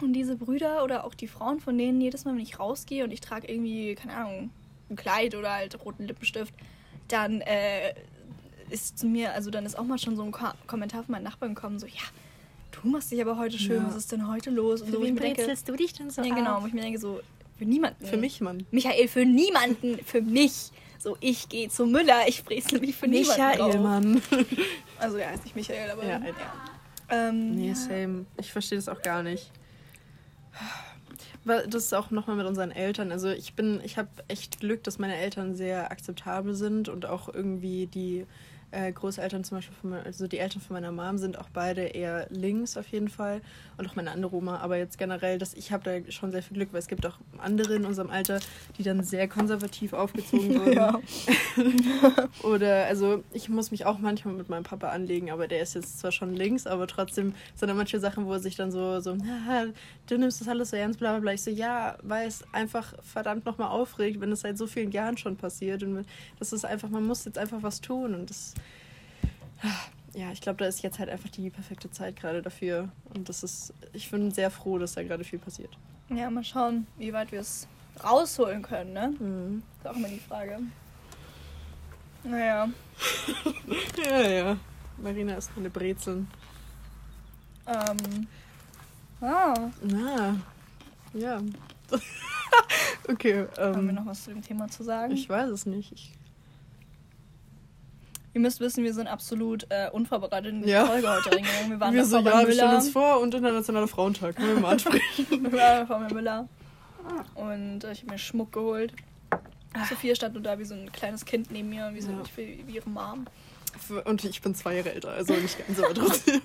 und diese Brüder oder auch die Frauen von denen, jedes Mal, wenn ich rausgehe und ich trage irgendwie, keine Ahnung, ein Kleid oder halt roten Lippenstift, dann äh, ist zu mir, also dann ist auch mal schon so ein Ko Kommentar von meinen Nachbarn gekommen, so, ja, du machst dich aber heute schön, ja. was ist denn heute los? Und für so, wen brezelst du dich denn so Ja, genau, wo ich mir denke, so, für niemanden. Für mich, Mann. Michael, für niemanden, für mich. So, ich gehe zu Müller, ich brezel mich für Michael, niemanden Mann. *laughs* Also, ja, ist nicht Michael, aber... Ja, ja. Ähm, nee, same. Ich verstehe das auch gar nicht das ist auch nochmal mit unseren Eltern. Also ich bin, ich habe echt Glück, dass meine Eltern sehr akzeptabel sind und auch irgendwie die äh, Großeltern zum Beispiel, von, also die Eltern von meiner Mom sind auch beide eher links auf jeden Fall und auch meine andere Oma. Aber jetzt generell, dass ich habe da schon sehr viel Glück, weil es gibt auch andere in unserem Alter, die dann sehr konservativ aufgezogen *laughs* wurden. Ja. *laughs* Oder also ich muss mich auch manchmal mit meinem Papa anlegen, aber der ist jetzt zwar schon links, aber trotzdem sind da manche Sachen, wo er sich dann so, so, du nimmst das alles so ernst, bla bla bla. Ich so, ja, weil es einfach verdammt nochmal aufregt, wenn es seit so vielen Jahren schon passiert. Und das ist einfach, man muss jetzt einfach was tun und das ja, ich glaube, da ist jetzt halt einfach die perfekte Zeit gerade dafür. Und das ist, ich bin sehr froh, dass da gerade viel passiert. Ja, mal schauen, wie weit wir es rausholen können, ne? Mhm. Ist auch immer die Frage. Naja. *laughs* ja, ja. Marina ist eine Brezeln. Ähm. Ah. Na. Ja. *laughs* okay. Ähm, Haben wir noch was zu dem Thema zu sagen? Ich weiß es nicht. Ich Ihr müsst wissen, wir sind absolut äh, unvorbereitet in die ja. Folge heute reingegangen. Wir waren wir so, ja, wir stellen uns vor und Internationaler Frauentag. Können wir mal ansprechen. *laughs* vor mir Müller. Und äh, ich habe mir Schmuck geholt. Ah. Sophia stand nur da wie so ein kleines Kind neben mir, wie, so, ja. wie, wie ihre Mom. Und ich bin zwei Jahre älter, also nicht ganz, aber trotzdem.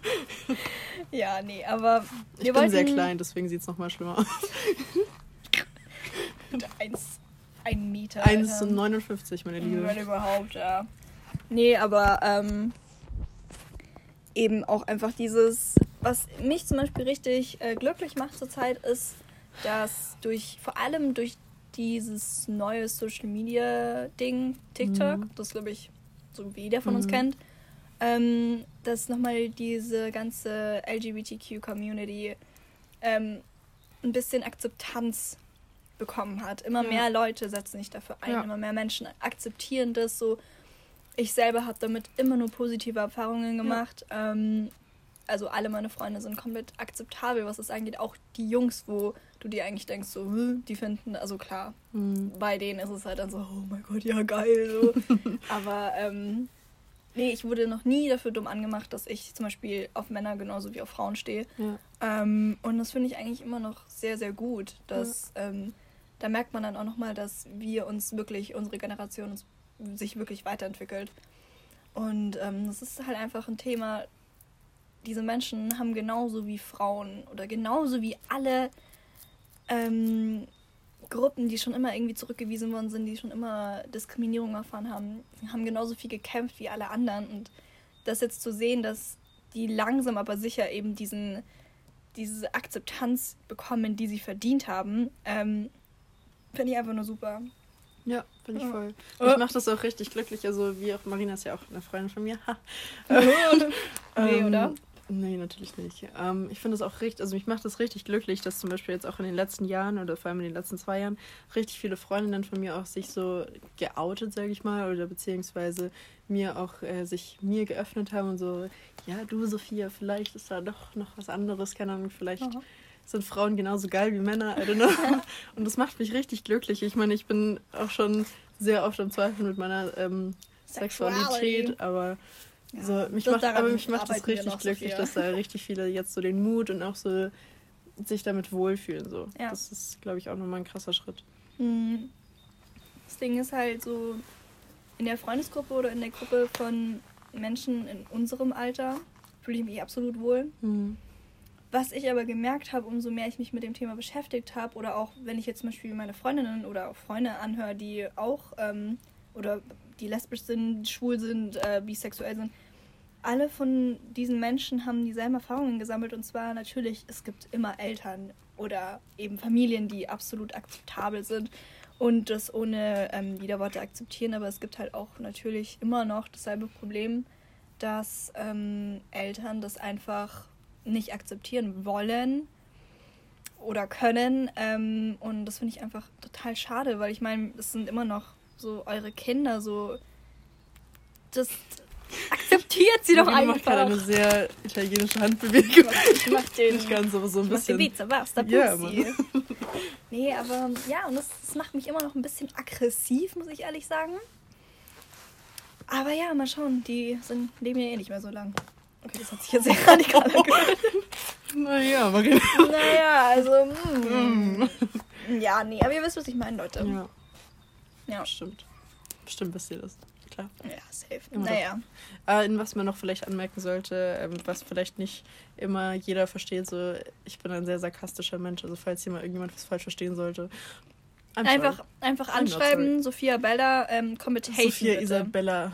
*laughs* ja, nee, aber ich bin sehr klein, deswegen sieht es nochmal schlimmer aus. *laughs* Eins, ein Meter. 1 zu Alter. 59, meine Liebe. Wenn überhaupt, ja. Nee, aber ähm, eben auch einfach dieses, was mich zum Beispiel richtig äh, glücklich macht zurzeit, ist, dass durch, vor allem durch dieses neue Social Media Ding, TikTok, Mhm. das glaube ich so wie jeder von uns Mhm. kennt, ähm, dass nochmal diese ganze LGBTQ-Community ähm, ein bisschen Akzeptanz bekommen hat. Immer Ja. mehr Leute setzen sich dafür ein, Ja. immer mehr Menschen akzeptieren das so. Ich selber habe damit immer nur positive Erfahrungen gemacht. Ähm, also alle meine Freunde sind komplett akzeptabel, was es angeht. Auch die Jungs, wo du dir eigentlich denkst, so, "Hm, die finden, also klar, Mhm. bei denen ist es halt dann so, oh mein Gott, ja geil. So. *laughs* Aber ähm, nee, ich wurde noch nie dafür dumm angemacht, dass ich zum Beispiel auf Männer genauso wie auf Frauen stehe. Ja. Ähm, und das finde ich eigentlich immer noch sehr, sehr gut. Dass, ähm, da merkt man dann auch nochmal, dass wir uns wirklich, unsere Generation uns, sich wirklich weiterentwickelt. Und ähm, das ist halt einfach ein Thema, diese Menschen haben genauso wie Frauen oder genauso wie alle ähm, Gruppen, die schon immer irgendwie zurückgewiesen worden sind, die schon immer Diskriminierung erfahren haben, haben genauso viel gekämpft wie alle anderen. Und das jetzt zu sehen, dass die langsam aber sicher eben diesen, diese Akzeptanz bekommen, die sie verdient haben, ähm, finde ich einfach nur super. Ja, finde ich Ja. voll. Oh. Mich macht das auch richtig glücklich. Also, wie auch Marina ist ja auch eine Freundin von mir. Ha. *laughs* nee, *laughs* Ähm, oder? Nee, natürlich nicht. Ähm, ich finde es auch richtig, also mich macht das richtig glücklich, dass zum Beispiel jetzt auch in den letzten Jahren oder vor allem in den letzten zwei Jahren richtig viele Freundinnen von mir auch sich so geoutet, sage ich mal, oder beziehungsweise mir auch äh, sich mir geöffnet haben und so, ja, du Sophia, vielleicht ist da doch noch was anderes, keine Ahnung, vielleicht Aha. Sind Frauen genauso geil wie Männer, I don't know. *laughs* und das macht mich richtig glücklich. Ich meine, ich bin auch schon sehr oft am Zweifeln mit meiner ähm, Sexualität, aber Ja, so, mich macht, aber mich macht das richtig noch, glücklich, dass da richtig viele jetzt so den Mut und auch so sich damit wohlfühlen. So. Ja. Das ist, glaube ich, auch nochmal ein krasser Schritt. Mm. Das Ding ist halt so, in der Freundesgruppe oder in der Gruppe von Menschen in unserem Alter fühle ich mich absolut wohl. Was ich aber gemerkt habe, umso mehr ich mich mit dem Thema beschäftigt habe, oder auch wenn ich jetzt zum Beispiel meine Freundinnen oder Freunde anhöre, die auch ähm, oder die lesbisch sind, schwul sind, äh, bisexuell sind, alle von diesen Menschen haben dieselben Erfahrungen gesammelt. Und zwar natürlich, es gibt immer Eltern oder eben Familien, die absolut akzeptabel sind und das ohne ähm, Widerworte akzeptieren. Aber es gibt halt auch natürlich immer noch dasselbe Problem, dass ähm, Eltern das einfach nicht akzeptieren wollen oder können. Ähm, und das finde ich einfach total schade, weil ich meine, es sind immer noch so eure Kinder, so. Das akzeptiert sie doch Marina macht gerade eine einfach. sehr italienische Handbewegung. Ich mach *laughs* den. Ich kann so, so ein Ich bisschen. Pizza, basta, Ja, Puzzi. *laughs* nee, aber ja, und das, das macht mich immer noch ein bisschen aggressiv, muss ich ehrlich sagen. Aber ja, mal schauen, die sind, leben ja eh nicht mehr so lang. Okay, das hat sich jetzt sehr *laughs* radikal angehört. Naja, Marina. Naja, also. Mm. Ja, nee, aber ihr wisst, was ich meine, Leute. Ja, Ja, bestimmt. Bestimmt wisst ihr das. Klar. ja safe. Immer naja. Äh, in was man noch vielleicht anmerken sollte, ähm, was vielleicht nicht immer jeder versteht, so ich bin ein sehr sarkastischer Mensch, also falls hier mal irgendjemand was falsch verstehen sollte. I'm sorry. Einfach, einfach anschreiben, Sophia Bella, ähm, komm mit Haten, Sophia bitte. Isabella.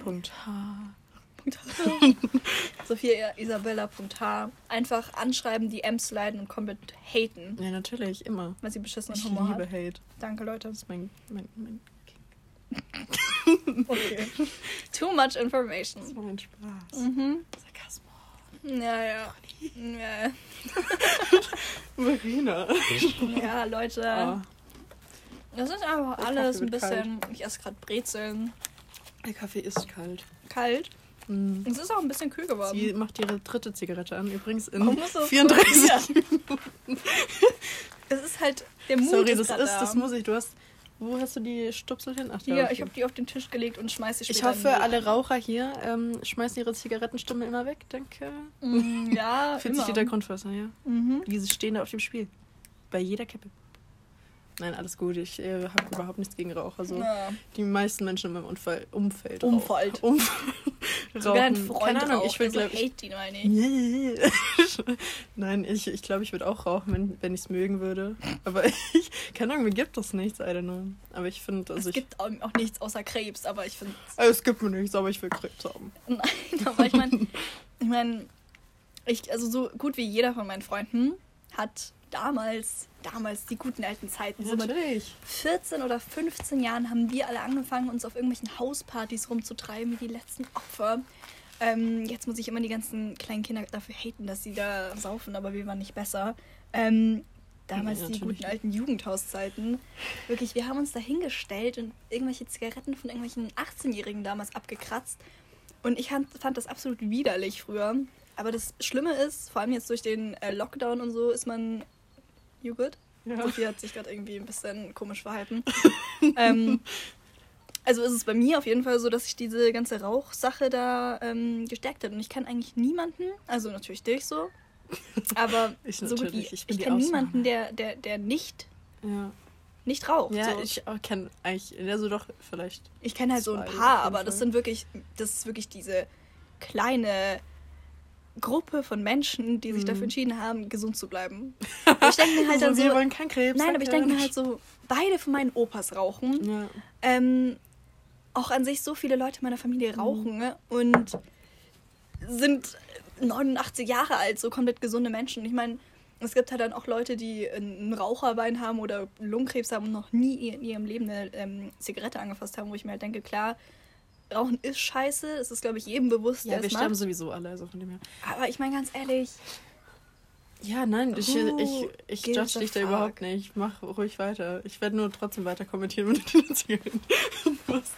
Punkt H. Sophia Isabella.h. Einfach anschreiben, die M's leiden und komplett haten, Ja, natürlich, immer. weil sie beschissenen Ich Humor liebe hat. Hate. Danke, Leute. Das ist mein, mein, mein, *laughs* Okay. Too much information. das war mein Spaß. Mhm. Sarkasmus. Ja, ja. Ja, *laughs* Marina. ja Leute. Ah, Das ist einfach alles ein bisschen. Ich esse gerade Brezeln. der Kaffee ist kalt. Kalt. Mm. Es ist auch ein bisschen kühl geworden. Sie macht ihre dritte Zigarette an, übrigens in Warum musst du das 34 Es ist halt. Der Mut Sorry, ist das grad ist, da. das muss ich. Du hast. Wo hast du die Stupsel hin? Ach, okay. ich habe die auf den Tisch gelegt und schmeiße sie Ich später hoffe, in die- alle Raucher hier ähm, schmeißen ihre Zigarettenstummel immer weg, danke. Mm, Ja, *laughs* 40 immer. Liter Grundwasser, ja. Mhm. Diese stehen da auf dem Spiel. Bei jeder Kippe. Nein, alles gut. Ich äh, habe überhaupt nichts gegen Raucher. So. Ja. Die meisten Menschen in meinem Unfall, Umfeld. Umfeld. *laughs* Rauchen. Umf Sogar Rauchen. Freund Keine Ahnung, ich will, also glaub, ich, hate ihn mal nicht. Nein, ich, ich glaube, ich würde auch rauchen, wenn, wenn ich es mögen würde. Aber *laughs* ich, keine Ahnung, mir gibt es nichts, I don't know. Aber ich finde, also es ich, gibt auch, nichts außer Krebs, aber ich finde... also es gibt mir nichts, aber ich will Krebs haben. *laughs* Nein, aber ich meine, ich meine, ich, also so gut wie jeder von meinen Freunden hat damals, damals die guten alten Zeiten, so Natürlich. 14 oder 15 Jahren haben wir alle angefangen, uns auf irgendwelchen Hauspartys rumzutreiben, wie die letzten Opfer. Ähm, jetzt muss ich immer die ganzen kleinen Kinder dafür haten, dass sie da saufen, aber wir waren nicht besser. Ähm, damals Ja, die guten alten Jugendhauszeiten. Wirklich, wir haben uns da hingestellt und irgendwelche Zigaretten von irgendwelchen 18-Jährigen damals abgekratzt. Und ich fand, fand das absolut widerlich früher. Aber das Schlimme ist, vor allem jetzt durch den äh, Lockdown und so, ist man. You good? Ja. Sophie hat sich gerade irgendwie ein bisschen komisch verhalten. *laughs* ähm, also ist es bei mir auf jeden Fall so, dass sich diese ganze Rauchsache da ähm, gestärkt hat. Und ich kann eigentlich niemanden, also natürlich dich so, aber *laughs* Ich so gut wie, ich, ich kenne niemanden, der, der, der nicht, Ja, nicht raucht. ja so. ich kenne eigentlich, also doch, vielleicht. Ich kenne halt so ein paar, aber das sind wirklich, das ist wirklich diese kleine Gruppe von Menschen, die sich Mhm. dafür entschieden haben, gesund zu bleiben. *laughs* Ich denke mir halt dann also, so, wir wollen keinen Krebs. nein, aber ich denke mir halt so, beide von meinen Opas rauchen. Ja. Ähm, auch an sich so viele Leute in meiner Familie rauchen ne? und sind 89 Jahre alt, so komplett gesunde Menschen. Ich meine, es gibt halt dann auch Leute, die ein Raucherbein haben oder Lungenkrebs haben und noch nie in ihrem Leben eine ähm, Zigarette angefasst haben, wo ich mir halt denke, klar, Rauchen ist scheiße, es ist, glaube ich, jedem bewusst, Ja, wir es sterben macht. sowieso alle, also von dem her. Aber ich meine ganz ehrlich, Ja, nein, ich, Who ich, ich gives judge dich da überhaupt nicht. Mach ruhig weiter. Ich werde nur trotzdem weiter kommentieren, wenn du die Zigaretten *laughs* machst.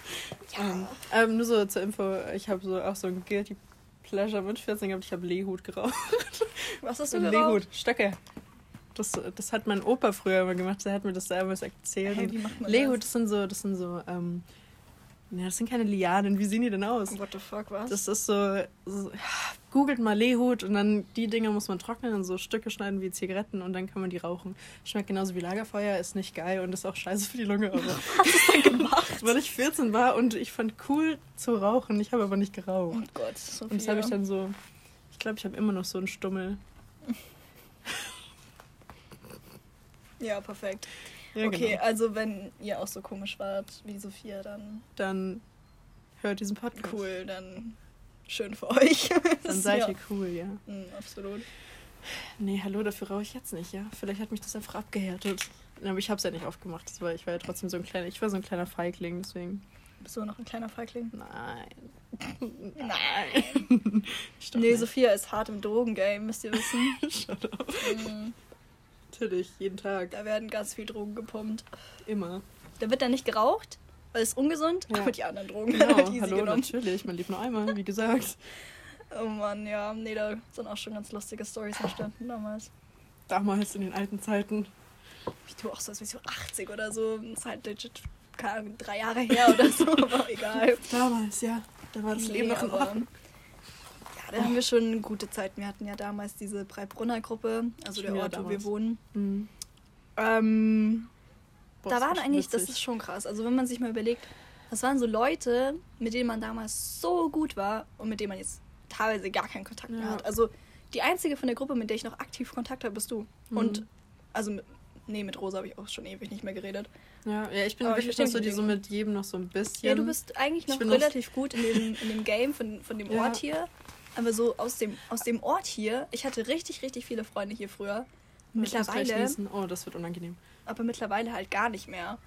Ähm, ähm, nur so zur Info, ich habe so auch so ein Guilty Pleasure mit 14 gehabt. Ich habe Lehut geraucht. *laughs* was hast du geraucht? Lehut, Stöcke. Das, das hat mein Opa früher immer gemacht. Der hat mir das damals erzählt. Und wie macht man Lehut, das sind so, das sind so, ähm, ja, das sind keine Lianen. Wie sehen die denn aus? das? What the fuck, was? Das ist so, so googelt mal Lehut und dann die Dinger muss man trocknen und so Stücke schneiden wie Zigaretten und dann kann man die rauchen. Schmeckt genauso wie Lagerfeuer, ist nicht geil und ist auch scheiße für die Lunge. Aber *laughs* gemacht. *laughs* weil ich 14 war und ich fand cool zu rauchen, ich habe aber nicht Oh geraucht. Gott, so Und das habe ich dann so, ich glaube, ich habe immer noch so einen Stummel. Ja, perfekt. Ja, okay, genau. also wenn ihr auch so komisch wart wie Sophia, dann Dann hört diesen Podcast. cool, dann schön für euch. *laughs* Dann seid ja. ihr cool, ja. Mm, absolut. Nee, hallo, dafür rauche ich jetzt nicht, ja. Vielleicht hat mich das einfach abgehärtet. Aber ich habe es ja nicht aufgemacht, das war, ich war ja trotzdem so ein kleiner, ich war so ein kleiner Feigling, deswegen. Bist du noch ein kleiner Feigling? Nein. Nein. *laughs* Nee, nicht. Sophia ist hart im Drogengame, müsst ihr wissen. *laughs* Shut up. Mm, Natürlich, jeden Tag. da werden ganz viel Drogen gepumpt. Immer. Da wird dann nicht geraucht, weil es ungesund, Ja. aber die anderen Drogen Genau, werden easy hallo, natürlich. Man lebt nur einmal, wie gesagt. *laughs* Oh Mann, ja. Nee, da sind auch schon ganz lustige Stories entstanden damals. Damals in den alten Zeiten. Wie du auch so, als wärst du 80 oder so. Das ist halt legit, keine Ahnung, drei Jahre her oder so, *laughs* aber egal. Damals, ja. Da war das Leben noch in Ordnung. Da haben wir schon gute Zeiten. Wir hatten ja damals diese Breibrunner Gruppe, also der Schon wieder Ort, wo wir damals. wohnen. Mhm. Ähm, Boah, da das waren war eigentlich, das witzig. ist schon krass. Also wenn man sich mal überlegt, das waren so Leute, mit denen man damals so gut war und mit denen man jetzt teilweise gar keinen Kontakt mehr Ja. hat. Also die einzige von der Gruppe, mit der ich noch aktiv Kontakt habe, bist du. Mhm. Und also mit, nee, mit Rosa habe ich auch schon ewig nicht mehr geredet. Ja, ja, ich bin Aber ich wirklich verstehe noch so, die so mit jedem noch so ein bisschen. Ja, du bist eigentlich Ich noch- relativ gut in dem, in dem Game von, von dem *laughs* Ja. Ort hier. Aber so aus dem, aus dem Ort hier, ich hatte richtig, richtig viele Freunde hier früher. Ich gleich Mittlerweile, niesen. Oh, das wird unangenehm. aber mittlerweile halt gar nicht mehr.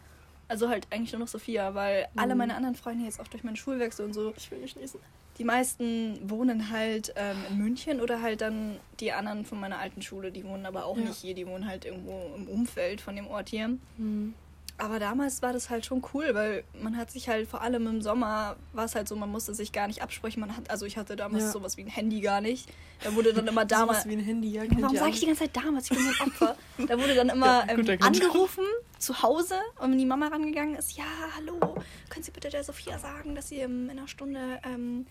Also halt eigentlich nur noch Sophia, weil alle Mhm. meine anderen Freunde jetzt auch durch meinen Schulwechsel und so, Ich will nicht niesen. die meisten wohnen halt ähm, in München oder halt dann die anderen von meiner alten Schule, die wohnen aber auch Ja. nicht hier, die wohnen halt irgendwo im Umfeld von dem Ort hier. Mhm. Aber damals war das halt schon cool, weil man hat sich halt vor allem im Sommer war es halt so, man musste sich gar nicht absprechen. Man hat, also ich hatte damals Ja. sowas wie ein Handy gar nicht. Da wurde dann immer *laughs* damals. Sowas wie ein Handy, ja. Warum sage ich die ganze Zeit damals? Ich bin so ein Opfer. Da wurde dann *laughs* immer Ja, ähm, guter Grund. angerufen zu Hause und wenn die Mama rangegangen ist, ja, hallo, können Sie bitte der Sophia sagen, dass sie ähm, in einer Stunde ähm,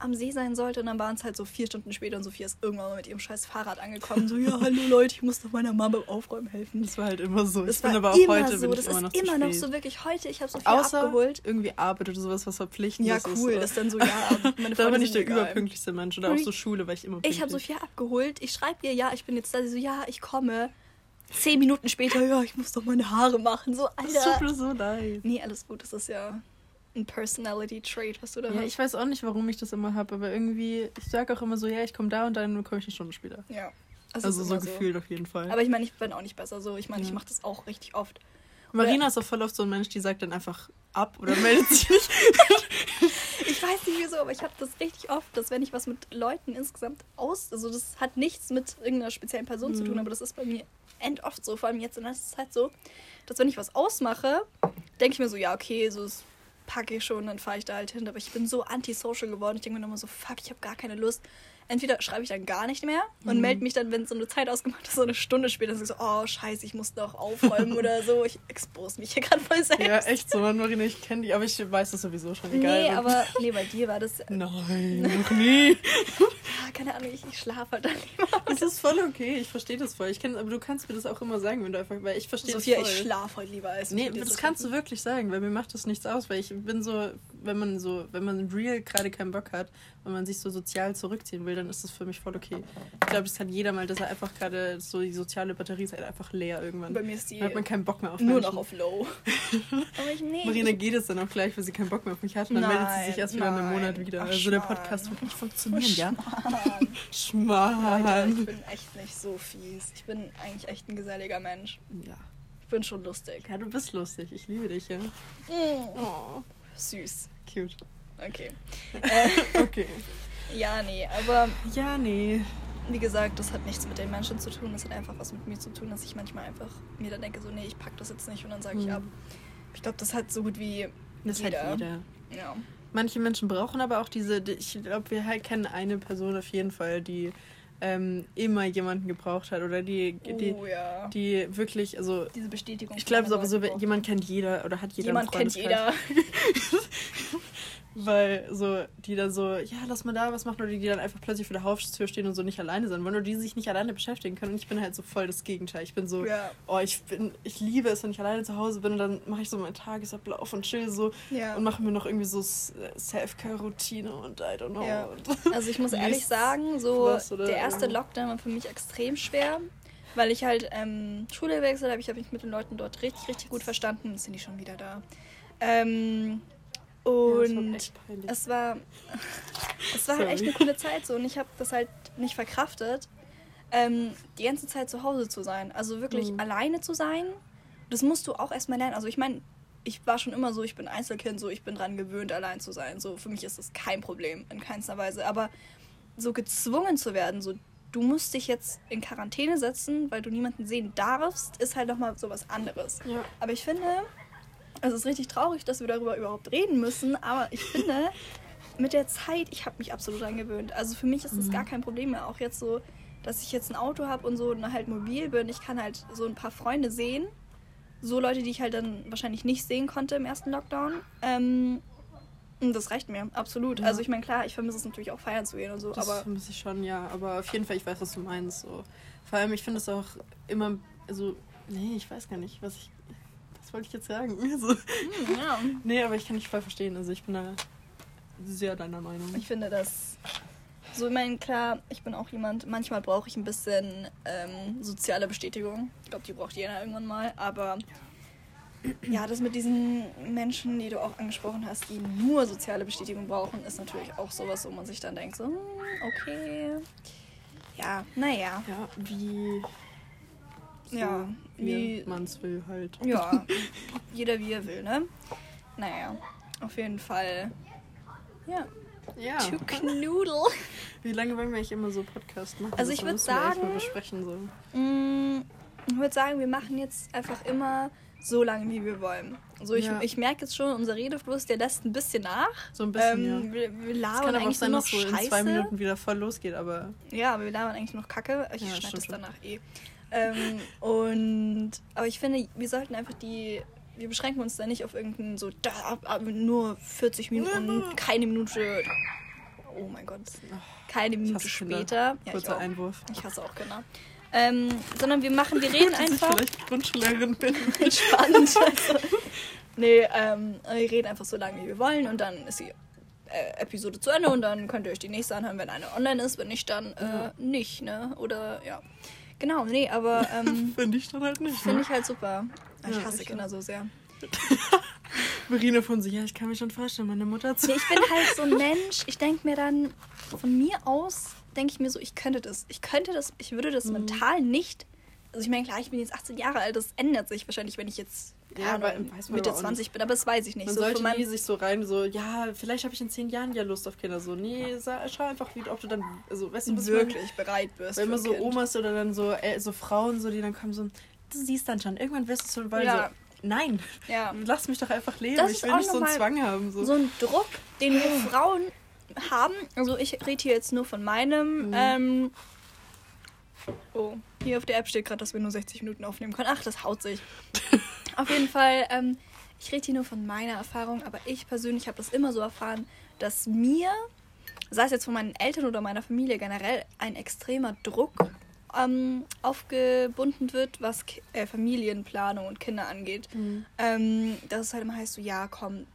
am See sein sollte. Und dann waren es halt so vier Stunden später und Sophia ist irgendwann mal mit ihrem scheiß Fahrrad angekommen. So, ja, hallo Leute, ich muss doch meiner Mama beim Aufräumen helfen. Das war halt immer so. Das ich bin war aber auch immer heute so. bin das ich immer ist noch immer zu noch so wirklich heute. Ich habe Sophia Außer abgeholt. irgendwie Arbeit oder sowas, was verpflichtendes Ja, ist. cool. so. Das ist dann so, ja, *laughs* meine da bin ich der egal. überpünktlichste Mensch. Oder auch so Schule, weil ich immer. Ich habe Sophia abgeholt. Ich schreibe ihr, ja, ich bin jetzt da. Sie so, ja, ich komme. Zehn Minuten später, ja, ich muss doch meine Haare machen. So, Das Alter. tut mir so leid. Nee, alles gut. Das ist ja ein Personality-Trait, was du da Ja, hast. ich weiß auch nicht, warum ich das immer habe, aber irgendwie, ich sage auch immer so, ja, ich komme da und dann komme ich eine Stunde später. Ja. Also ist so gefühlt auf jeden Fall. Aber ich meine, ich bin auch nicht besser so. Ich meine, ich Ja. mache das auch richtig oft. Marina ist auch voll oft so ein Mensch, die sagt dann einfach ab oder meldet sich nicht. *laughs* Ich weiß nicht wieso, aber ich habe das richtig oft, dass wenn ich was mit Leuten insgesamt aus, also das hat nichts mit irgendeiner speziellen Person zu tun, Mhm. aber das ist bei mir end oft so, vor allem jetzt in letzter Zeit so, dass wenn ich was ausmache, denke ich mir so, ja, okay, so das packe ich schon, dann fahre ich da halt hin, aber ich bin so antisocial geworden, ich denke mir immer so, fuck, ich habe gar keine Lust. Entweder schreibe ich dann gar nicht mehr und Mhm. melde mich dann, wenn so eine Zeit ausgemacht ist, so eine Stunde später, so, oh, scheiße, ich muss noch aufräumen *laughs* oder so. Ich expose mich hier gerade voll selbst. ja, echt so, Marina, ich kenne die, aber ich weiß das sowieso schon, egal. Nee, aber nee, bei dir war das. Nein, *laughs* noch nie. Ja, keine Ahnung, ich, ich schlafe halt dann lieber. *laughs* Das ist voll okay, ich verstehe das voll. Ich kenn, aber du kannst mir das auch immer sagen, wenn du einfach, weil ich verstehe das Sophia, voll. ich schlafe heute lieber als Nee, das zu kannst du wirklich sagen, weil mir macht das nichts aus, weil ich bin so, wenn man so, wenn man real gerade keinen Bock hat, wenn man sich so sozial zurückziehen will, dann ist das für mich voll okay. Ich glaube, das kann jeder mal, dass er einfach gerade so die soziale Batterie ist halt einfach leer irgendwann. Bei mir ist die Dann hat man keinen Bock mehr auf nur Menschen. noch auf Low. *laughs* Aber ich, nee. Marina geht es dann auch gleich, weil sie keinen Bock mehr auf mich hat. Und dann meldet sie sich erst wieder in einem Nein, Monat wieder. ach, also der. Podcast wird nicht funktionieren, ja? *laughs* Mann, Leute, Schmarrn. ich bin echt nicht so fies. Ich bin eigentlich echt ein geselliger Mensch. Ja. Ich bin schon lustig. ja, du bist lustig. Ich liebe dich, ja. Mm, Oh, süß. cute. Okay. *laughs* Äh, Okay. ja, nee, aber Ja, nee. wie gesagt, das hat nichts mit den Menschen zu tun. Das hat einfach was mit mir zu tun, dass ich manchmal einfach mir dann denke, so, nee, ich pack das jetzt nicht und dann sage ich Hm. ab. Ich glaube, das hat so gut wie Das jeder. hat jeder. Ja. Manche Menschen brauchen aber auch diese, die- ich glaube, wir halt kennen eine Person auf jeden Fall, die ähm, immer jemanden gebraucht hat oder die, die, oh ja. die wirklich, also Diese Bestätigung. ich glaube braucht. jemand kennt jeder oder hat jeder Jemand kennt jeder. *laughs* Weil so, die dann so, ja, lass mal da was machen, oder die dann einfach plötzlich vor der Haustür stehen und so nicht alleine sein wollen, oder die sich nicht alleine beschäftigen können. Und ich bin halt so voll das Gegenteil. Ich bin so, Ja. oh, ich bin, ich liebe es, wenn ich alleine zu Hause bin und dann mache ich so meinen Tagesablauf und chill so Ja. und mache mir noch irgendwie so Self-Care-Routine und I don't know. Ja. *laughs* Also ich muss ehrlich sagen, so der erste. Lockdown war für mich extrem schwer, weil ich halt ähm, Schule gewechselt habe. Ich habe mich mit den Leuten dort richtig, richtig gut verstanden. Jetzt sind die schon wieder da. Ähm, und peinlich. es war, *laughs* es war halt echt eine coole Zeit so und ich habe das halt nicht verkraftet, ähm, die ganze Zeit zu Hause zu sein. Also wirklich Mhm. alleine zu sein, das musst du auch erstmal lernen. Also ich meine, ich war schon immer so, ich bin Einzelkind, so ich bin dran gewöhnt, allein zu sein. So für mich ist das kein Problem in keinster Weise. Aber so gezwungen zu werden, so du musst dich jetzt in Quarantäne setzen, weil du niemanden sehen darfst, ist halt nochmal so was anderes. Ja. Aber ich finde, es ist richtig traurig, dass wir darüber überhaupt reden müssen, aber ich finde, mit der Zeit, ich habe mich absolut angewöhnt. Also für mich ist das Mhm. gar kein Problem mehr. Auch jetzt so, dass ich jetzt ein Auto habe und so und halt mobil bin. Ich kann halt so ein paar Freunde sehen. So Leute, die ich halt dann wahrscheinlich nicht sehen konnte im ersten Lockdown. Ähm, und das reicht mir, absolut. Ja. Also ich meine, klar, ich vermisse es natürlich auch feiern zu gehen und so, Das aber vermisse ich schon, ja. Aber auf jeden Fall, ich weiß, was du meinst. So. Vor allem, ich finde es auch immer, also, nee, ich weiß gar nicht, was ich, was wollte ich jetzt sagen? *laughs* So. hm, ja. Nee, aber ich kann dich voll verstehen. Also ich bin da sehr deiner Meinung. Ich finde das so, ich meine, klar, ich bin auch jemand, manchmal brauche ich ein bisschen ähm, soziale Bestätigung. Ich glaube, die braucht jeder irgendwann mal, aber *clears throat* ja, das mit diesen Menschen, die du auch angesprochen hast, die nur soziale Bestätigung brauchen, ist natürlich auch sowas, wo man sich dann denkt, so, hm, okay. Ja, naja. Ja, wie, so, Ja, wie wie- man es will halt. Ja, *laughs* jeder wie er will, ne? Naja, auf jeden Fall. Ja, Ja. to Knudel. Wie lange wollen wir eigentlich immer so Podcast machen? Also ich würd müssen wir echt sagen- so. Mm, Ich würde sagen, wir machen jetzt einfach immer so lange, wie wir wollen. Also ich, Ja. ich merke jetzt schon, unser Redefluss, der lässt ein bisschen nach. So ein bisschen, ähm, ja. wir, wir Es labern kann aber auch eigentlich sein, dass so in zwei Minuten wieder voll losgeht, aber Ja, aber wir labern eigentlich noch Kacke. Ich Ja, schneide das schon. danach eh. Ähm, und aber ich finde, wir sollten einfach die. Wir beschränken uns da nicht auf irgendeinen so da, nur 40 Minuten, keine Minute. oh mein Gott, keine Ich Minute später. Ja, ich, Kurzer auch. Einwurf. ich hasse auch Kinder. Ähm, sondern wir machen, wir *laughs* reden Dass ich einfach. vielleicht Grundschullehrerin bin. *laughs* entspannt. Also, nee, ähm, wir reden einfach so lange, wie wir wollen und dann ist die äh, Episode zu Ende und dann könnt ihr euch die nächste anhören, wenn eine online ist, wenn nicht, dann äh, nicht, ne? Oder ja. Genau, nee, aber *laughs* ähm, Finde ich dann halt nicht. finde ne? ich halt super. Ich Ja, hasse ich Kinder so sehr. *laughs* Marina von so, ja, ich kann mir schon vorstellen, meine Mutter zu. Nee, ich bin halt so ein *laughs* Mensch, ich denke mir dann, von mir aus, denke ich mir so, ich könnte das. Ich könnte das, ich würde das Mhm. mental nicht. Also ich meine, klar, ich bin jetzt 18 Jahre alt, das ändert sich wahrscheinlich, wenn ich jetzt Ja, aber man Mitte aber auch 20 bin, aber das weiß ich nicht. Man so sollte nie sich so rein, so, ja, vielleicht habe ich in zehn Jahren ja Lust auf Kinder. So, nee, sa- schau einfach, wie, ob du dann, also, weißt du, wirklich bereit wirst. Weil für immer ein so Kind. Omas oder dann so, äh, so Frauen, so, die dann kommen, so, du siehst dann schon, irgendwann wirst du so, weil Ja. so, nein, Ja. lass mich doch einfach leben. Das ich will nicht so einen Zwang haben. So. So ein Druck, den wir Frauen haben. Also ich rede hier jetzt nur von meinem. Mhm. Ähm, oh, hier auf der App steht gerade, dass wir nur 60 Minuten aufnehmen können. Ach, das haut sich. *laughs* auf jeden Fall, ähm, ich rede hier nur von meiner Erfahrung, aber ich persönlich habe das immer so erfahren, dass mir, sei es jetzt von meinen Eltern oder meiner Familie generell, ein extremer Druck ähm, aufgebunden wird, was Ki äh, Familienplanung und Kinder angeht. Mhm. Ähm, dass es halt immer heißt, so ja, komm.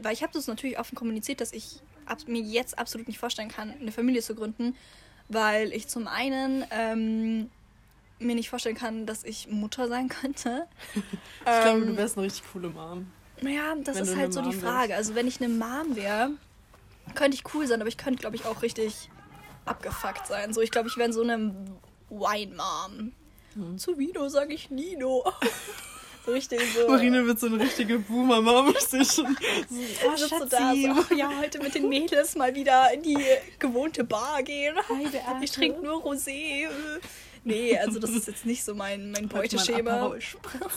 Weil ich habe das natürlich offen kommuniziert, dass ich mir jetzt absolut nicht vorstellen kann, eine Familie zu gründen, weil ich zum einen ähm, mir nicht vorstellen kann, dass ich Mutter sein könnte. *laughs* Ich glaube, Ähm, du wärst eine richtig coole Mom. naja, das wenn ist halt so die Frage. Also wenn ich eine Mom wäre, könnte ich cool sein, aber ich könnte, glaube ich, auch richtig abgefuckt sein. So, ich glaube, ich wäre so eine Wine-Mom. Mhm. Zu Vino sage ich Nino. *laughs* richtig so. Marina wird so eine richtige Boomer-Mom. Ich sehe schon. *laughs* So, oh, Schatzi. da so, "Ach ja, heute mit den Mädels mal wieder in die gewohnte Bar gehen. Ich trinke nur Rosé. Nee, also das ist jetzt nicht so mein, mein Beuteschema.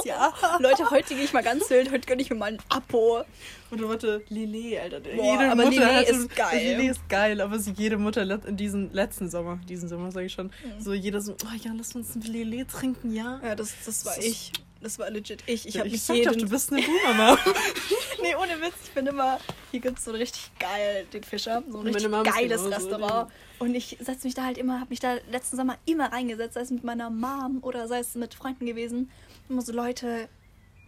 Ja. Leute, heute gehe ich mal ganz wild, heute gönne ich mir mal ein Apo. Oder warte, Lillet, Alter. Boah, aber Lillet ist geil. Lillet ist geil, aber so jede Mutter in diesen letzten Sommer, diesen Sommer sage ich schon, so jeder so, oh ja, lass uns ein Lillet trinken, ja. Ja, das, das war Das ich. Das war legit ich. Ich Ja, habe ich mich sag doch, du bist eine Boomer-Mom. *laughs* nee, ohne Witz, ich bin immer... Hier gibt es so richtig geil, den Fischer. So ein richtig geiles Restaurant. Und ich setze mich da halt immer, habe mich da letzten Sommer immer reingesetzt, sei es mit meiner Mom oder sei es mit Freunden gewesen. Immer so, Leute,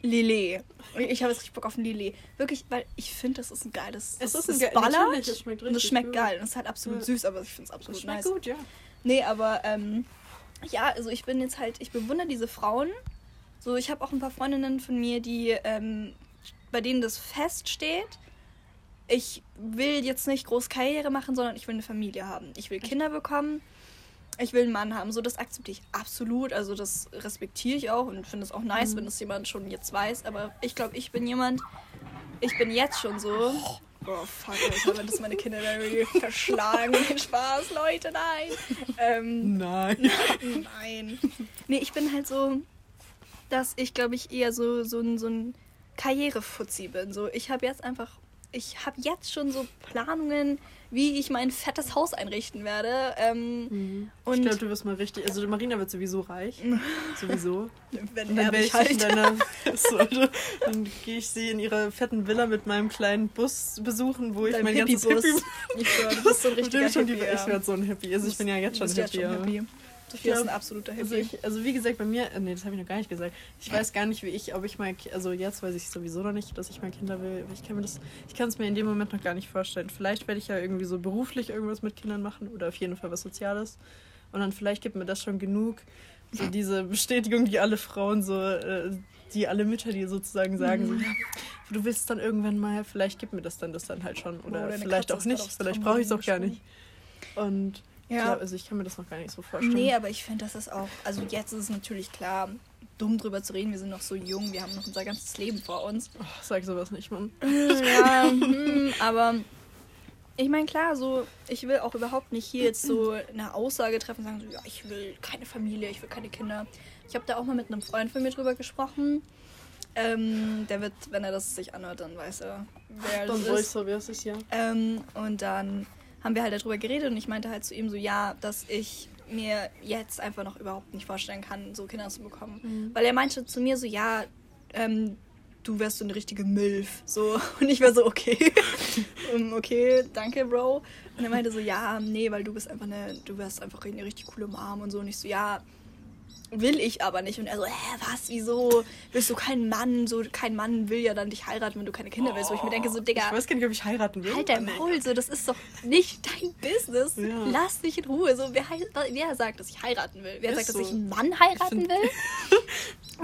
Lillet. Ich habe jetzt richtig Bock auf ein Lillet. Wirklich, weil ich finde, das ist ein geiles... Es das ist ein ge- ballert natürlich, es schmeckt und es richtig schmeckt gut. geil. Und es ist halt absolut Ja. süß, aber ich finde es absolut Das schmeckt nice. gut, ja. Nee, aber ähm, ja, also ich bin jetzt halt, ich bewundere diese Frauen. So, ich habe auch ein paar Freundinnen von mir, die, ähm, bei denen das feststeht. Ich will jetzt nicht groß Karriere machen, sondern ich will eine Familie haben. Ich will Kinder bekommen. Ich will einen Mann haben. So, das akzeptiere ich absolut. Also, das respektiere ich auch und finde es auch nice, Mhm. wenn das jemand schon jetzt weiß. Aber ich glaube, ich bin jemand, ich bin jetzt schon so. Oh, fuck, Alter, wenn das meine Kinder verschlagen. *laughs* Spaß, Leute, nein. Ähm, Nein. Nein. Nee, ich bin halt so, dass ich, glaube ich, eher so, so ein, so ein Karrierefuzzi bin. So, ich habe jetzt einfach, ich habe jetzt schon so Planungen, wie ich mein fettes Haus einrichten werde. Ähm, ich Und- glaube, du wirst mal richtig. Also, Marina wird sowieso reich. *laughs* sowieso. wenn dann ich halt. in deiner. *laughs* *laughs* Dann gehe ich sie in ihrer fetten Villa mit meinem kleinen Bus besuchen, wo ich Dein mein ganzes Hippie-Bus. Hippie. Ich du bist so ein richtiger ich schon die, Hippie. ich werde so ein Hippie. Also, ich bin ja jetzt schon Hippie. aber- Hippie. Du bist ein absoluter Hippie. Also, ich, also wie gesagt, bei mir, äh, nee, das habe ich noch gar nicht gesagt. Ich weiß gar nicht, wie ich, ob ich mal, also jetzt weiß ich sowieso noch nicht, dass ich mal Kinder will. Ich kann mir das, ich kann es mir in dem Moment noch gar nicht vorstellen. Vielleicht werde ich ja irgendwie so beruflich irgendwas mit Kindern machen oder auf jeden Fall was Soziales. Und dann vielleicht gibt mir das schon genug, so diese Bestätigung, die alle Frauen so, äh, die alle Mütter, die sozusagen sagen, so, ja, du willst dann irgendwann mal, vielleicht gibt mir das dann das dann halt schon oder Oh, deine vielleicht auch ist nicht, vielleicht brauche ich es auch gar nicht. Und Ja. ja, also ich kann mir das noch gar nicht so vorstellen. Nee, aber ich finde, das ist auch, also jetzt ist es natürlich klar, dumm drüber zu reden. Wir sind noch so jung, wir haben noch unser ganzes Leben vor uns. Oh, sag sowas nicht, Mann. *laughs* Ja, hm, aber ich meine, klar, so, ich will auch überhaupt nicht hier jetzt so eine Aussage treffen und sagen, so, ja, ich will keine Familie, ich will keine Kinder. Ich habe da auch mal mit einem Freund von mir drüber gesprochen. Ähm, der wird, wenn er das sich anhört, dann weiß er, wer Dann das soll ich ist. so, wer ist es ja? Ähm, und dann haben wir halt darüber geredet und ich meinte halt zu ihm so, ja, dass ich mir jetzt einfach noch überhaupt nicht vorstellen kann, so Kinder zu bekommen. Mhm. Weil er meinte zu mir so, ja, ähm, du wärst so eine richtige Milf. So. *laughs* Und ich war so, okay. um, *laughs* okay, danke, Bro. Und er meinte so, ja, nee, weil du bist einfach eine, du wärst einfach eine richtig coole Mom und so. Und ich so, ja, will ich aber nicht. Und er so, hä, was, wieso? Willst du keinen Mann? So, kein Mann will ja dann dich heiraten, wenn du keine Kinder willst. Wo ich mir denke, so, Digga. Ich weiß gar nicht, ob ich heiraten will. Halt dein Maul, so, das ist doch nicht *laughs* dein Business. Ja. Lass dich in Ruhe. So, wer, wer sagt, dass ich heiraten will? Wer ist sagt, so. dass ich einen Mann heiraten will?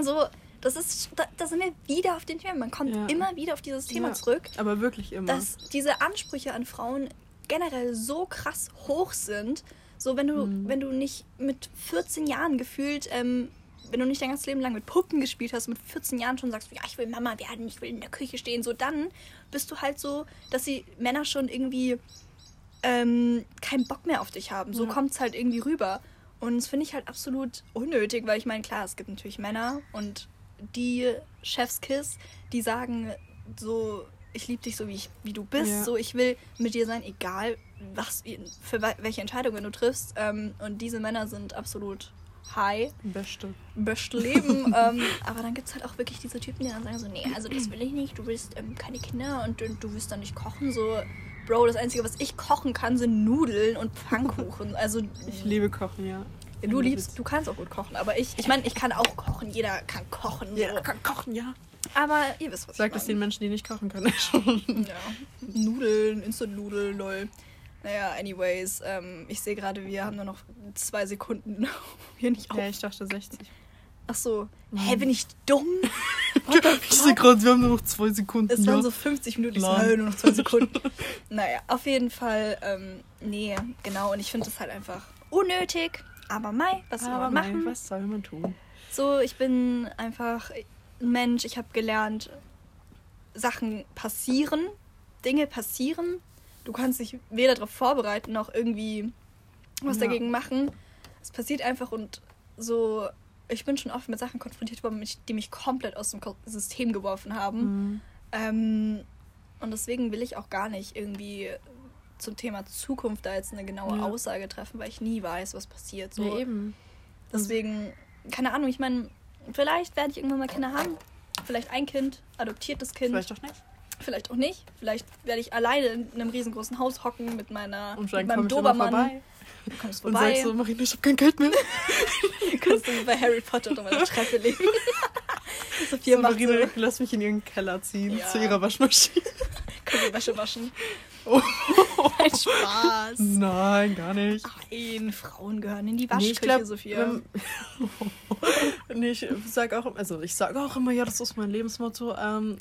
*laughs* so, das ist, da, da, sind wir wieder auf den Thema. Man kommt ja. immer wieder auf dieses Thema ja, zurück. Aber wirklich immer. Dass diese Ansprüche an Frauen generell so krass hoch sind. So, wenn du, mhm. wenn du nicht mit 14 Jahren gefühlt, ähm, wenn du nicht dein ganzes Leben lang mit Puppen gespielt hast, mit 14 Jahren schon sagst, ja, ich will Mama werden, ich will in der Küche stehen, so dann bist du halt so, dass die Männer schon irgendwie ähm, keinen Bock mehr auf dich haben. So ja. kommt es halt irgendwie rüber. Und das finde ich halt absolut unnötig, weil ich meine, klar, es gibt natürlich Männer und die Chefskiss, die sagen so, ich liebe dich so, wie, ich, wie du bist, ja. so, ich will mit dir sein, egal was, für welche Entscheidungen du triffst. Ähm, und diese Männer sind absolut high. Beste. Beste Leben. *laughs* ähm, aber dann gibt es halt auch wirklich diese Typen, die dann sagen so, nee, also das will ich nicht, du willst ähm, keine Kinder und, und du willst dann nicht kochen, so... Bro, das Einzige, was ich kochen kann, sind Nudeln und Pfannkuchen. *laughs* Also, ich liebe Kochen, ja. Du liebst, du kannst auch gut kochen, aber ich, ich meine, ich kann auch kochen. Jeder kann kochen. Jeder so. kann kochen, ja. Aber ihr wisst, was Sagt es den Menschen, die nicht kochen können. *laughs* ja. Nudeln, Instant-Nudeln, lol. Naja, anyways, ähm, ich sehe gerade, wir haben nur noch zwei Sekunden *laughs* hier nicht auf. Ja, ich dachte 60. Ach so. Mhm. Hä, bin ich dumm? *laughs* ich sehe gerade, wir haben nur noch zwei Sekunden. Es waren ja. so 50 Minuten, ich sehe nur noch zwei Sekunden. naja, auf jeden Fall, ähm, nee, genau. Und ich finde es halt einfach unnötig. Aber Mai, was soll man machen? was soll man tun? So, ich bin einfach ein Mensch. Ich habe gelernt, Sachen passieren, Dinge passieren. Du kannst dich weder darauf vorbereiten noch irgendwie was ja. dagegen machen. Es passiert einfach und so. Ich bin schon oft mit Sachen konfrontiert worden, die mich komplett aus dem System geworfen haben. Mhm. Ähm, und deswegen will ich auch gar nicht irgendwie zum Thema Zukunft da jetzt eine genaue ja. Aussage treffen, weil ich nie weiß, was passiert. So. Ja, eben. Deswegen, keine Ahnung, ich meine, vielleicht werde ich irgendwann mal Kinder haben. Vielleicht ein Kind, adoptiertes Kind. Vielleicht auch nicht. Vielleicht auch nicht. Vielleicht werde ich alleine in einem riesengroßen Haus hocken mit meiner Und mit meinem Dobermann. Du kommst vorbei. Und sagst so, Marina, ich habe kein Geld mehr. *laughs* kannst du bei Harry Potter unter meiner Treppe leben. *laughs* Sophia so, Marina, so. lass mich in ihren Keller ziehen, ja. zu ihrer Waschmaschine. Können wir Wäsche waschen. Oh. Ein *laughs* Spaß. Nein, gar nicht. Nein, Frauen gehören in die Waschküche, nee, ich glaub, Sophia. Ähm, *laughs* nee, ich sag auch, also ich sage auch immer, ja, das ist mein Lebensmotto. Ähm,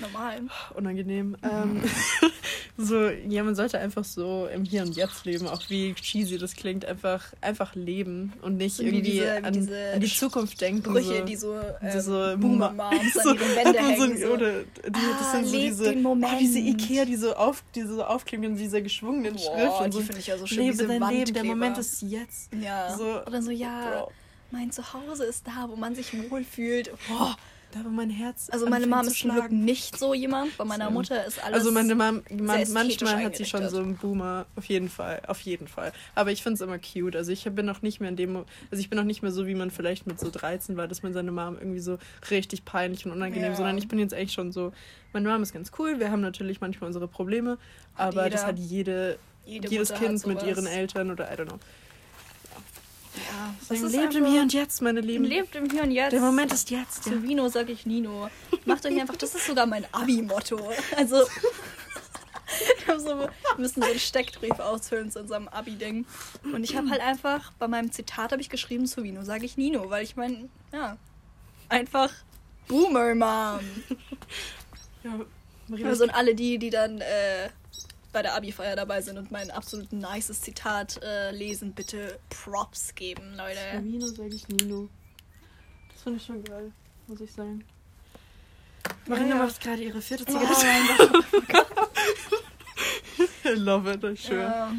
Normal. Unangenehm. Ähm, *laughs* so, ja, man sollte einfach so im Hier und Jetzt leben, auch wie cheesy das klingt, einfach, einfach leben und nicht so irgendwie diese, an, an, die Zukunft denken. Brüche, so, die so, ähm, diese Boomer-Moms *laughs* so, an ihren Wände hängen. So, Oder die, ah, das sind so diese, ah, diese Ikea, die so, auf, die so aufkleben in dieser geschwungenen Boah, Schrift. Und die so, finde ich ja so schön. Lebe dein Leben, der Moment ist jetzt. Ja. So, Oder so, ja, Bro. mein Zuhause ist da, wo man sich wohlfühlt. Boah da wo mein Herz. Also meine Mom ist zum Glück nicht so jemand. Bei meiner Mutter ist alles. Also meine Mom, man, manchmal hat sie schon so einen Boomer, auf jeden Fall, auf jeden Fall. Aber ich finde es immer cute. Also ich bin noch nicht mehr in dem, also ich bin noch nicht mehr so, wie man vielleicht mit so 13 war, dass man seine Mom irgendwie so richtig peinlich und unangenehm, ja. sondern ich bin jetzt eigentlich schon so. Meine Mom ist ganz cool. Wir haben natürlich manchmal unsere Probleme, aber das hat jede, Jede jedes Mutter Kind mit ihren Eltern oder I don't know. Ja, das ist lebt im Hier und Jetzt, meine Lieben. Lebt im Hier und Jetzt. Der Moment ist jetzt. Zu ja. Vino sage ich Nino. Macht euch einfach, das ist sogar mein Abi-Motto. Also, *laughs* wir, so, wir müssen so einen Steckbrief ausfüllen zu unserem Abi-Ding. Und ich habe halt einfach, bei meinem Zitat habe ich geschrieben, zu Vino sage ich Nino, weil ich meine, ja, einfach Boomer Mom. Ja, also und alle die, die dann äh, bei der Abi-Feier dabei sind und mein absolut nices Zitat äh, lesen, bitte Props geben, Leute. Nino sage ich Nino. Das finde ich schon geil, muss ich sagen. Marina ja, ja. macht gerade ihre vierte Zigarette. Oh, *laughs* *laughs* I love it, schön. Ja.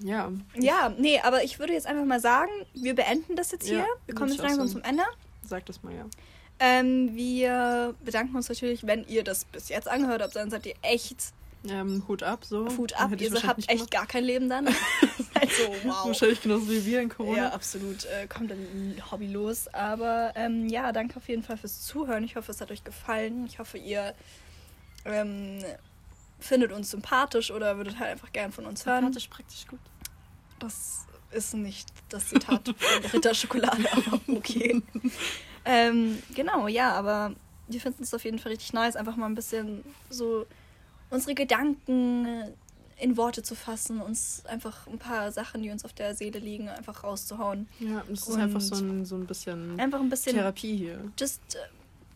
ja. Ja, nee, aber ich würde jetzt einfach mal sagen, wir beenden das jetzt hier. Ja, wir kommen jetzt langsam zum Ende. Sag das mal, ja. Ähm, wir bedanken uns natürlich, wenn ihr das bis jetzt angehört habt, dann seid ihr echt ähm, Hut ab, so. Hut ab, ihr habt echt gar kein Leben dann. *laughs* *laughs* Also, wow. Wahrscheinlich genauso wie wir in Corona. Ja, absolut. Äh, kommt dann hobbylos. Aber ähm, ja, danke auf jeden Fall fürs Zuhören. Ich hoffe, es hat euch gefallen. Ich hoffe, ihr ähm, findet uns sympathisch oder würdet halt einfach gern von uns hören. Sympathisch, praktisch gut. Das ist nicht das Zitat von Ritterschokolade, *laughs* aber okay. ähm, genau, ja, aber wir finden es auf jeden Fall richtig nice, einfach mal ein bisschen so unsere Gedanken in Worte zu fassen, uns einfach ein paar Sachen, die uns auf der Seele liegen, einfach rauszuhauen. Ja, es ist einfach so ein, so ein bisschen Einfach ein bisschen Therapie hier. just, uh,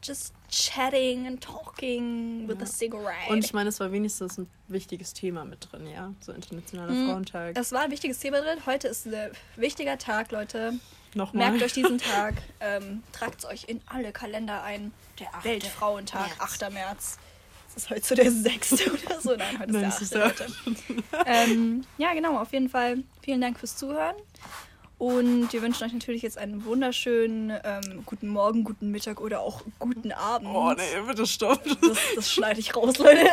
just chatting and talking with Ja. a cigarette. Und ich meine, es war wenigstens ein wichtiges Thema mit drin, ja? So Internationaler Mhm. Frauentag. das war ein wichtiges Thema drin. Heute ist ein wichtiger Tag, Leute. Nochmal. Merkt euch diesen *laughs* Tag, ähm, tragt es euch in alle Kalender ein. Der achte Weltfrauentag, März. 8. März. Das ist heute so der 6. *laughs* oder so. Nein, heute Nein, ist es der ist 8. der- Leute. ähm, ja, genau, auf jeden Fall. Vielen Dank fürs Zuhören. Und wir wünschen euch natürlich jetzt einen wunderschönen ähm, guten Morgen, guten Mittag oder auch guten Abend. Oh, nee, bitte stopp. Das, das schneide ich raus, Leute.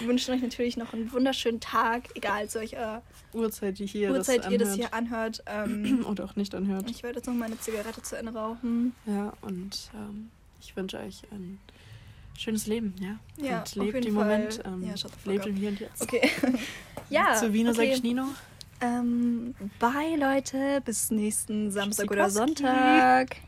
Wir wünschen euch natürlich noch einen wunderschönen Tag, egal zu welcher Uhrzeit, die hier Uhrzeit das ihr das hier anhört. Ähm, *clears throat* Oder auch nicht anhört. ich werde jetzt noch meine Zigarette zu Ende rauchen. Ja, und ähm, ich wünsche euch ein schönes Leben, ja? Ja, und lebt im Fall. Moment. Ähm, Ja, lebt im Hier und Jetzt. Okay. *laughs* ja. Zu sag okay. ich Nino. Ähm, bye, Leute. Bis nächsten Samstag oder. Sonntag.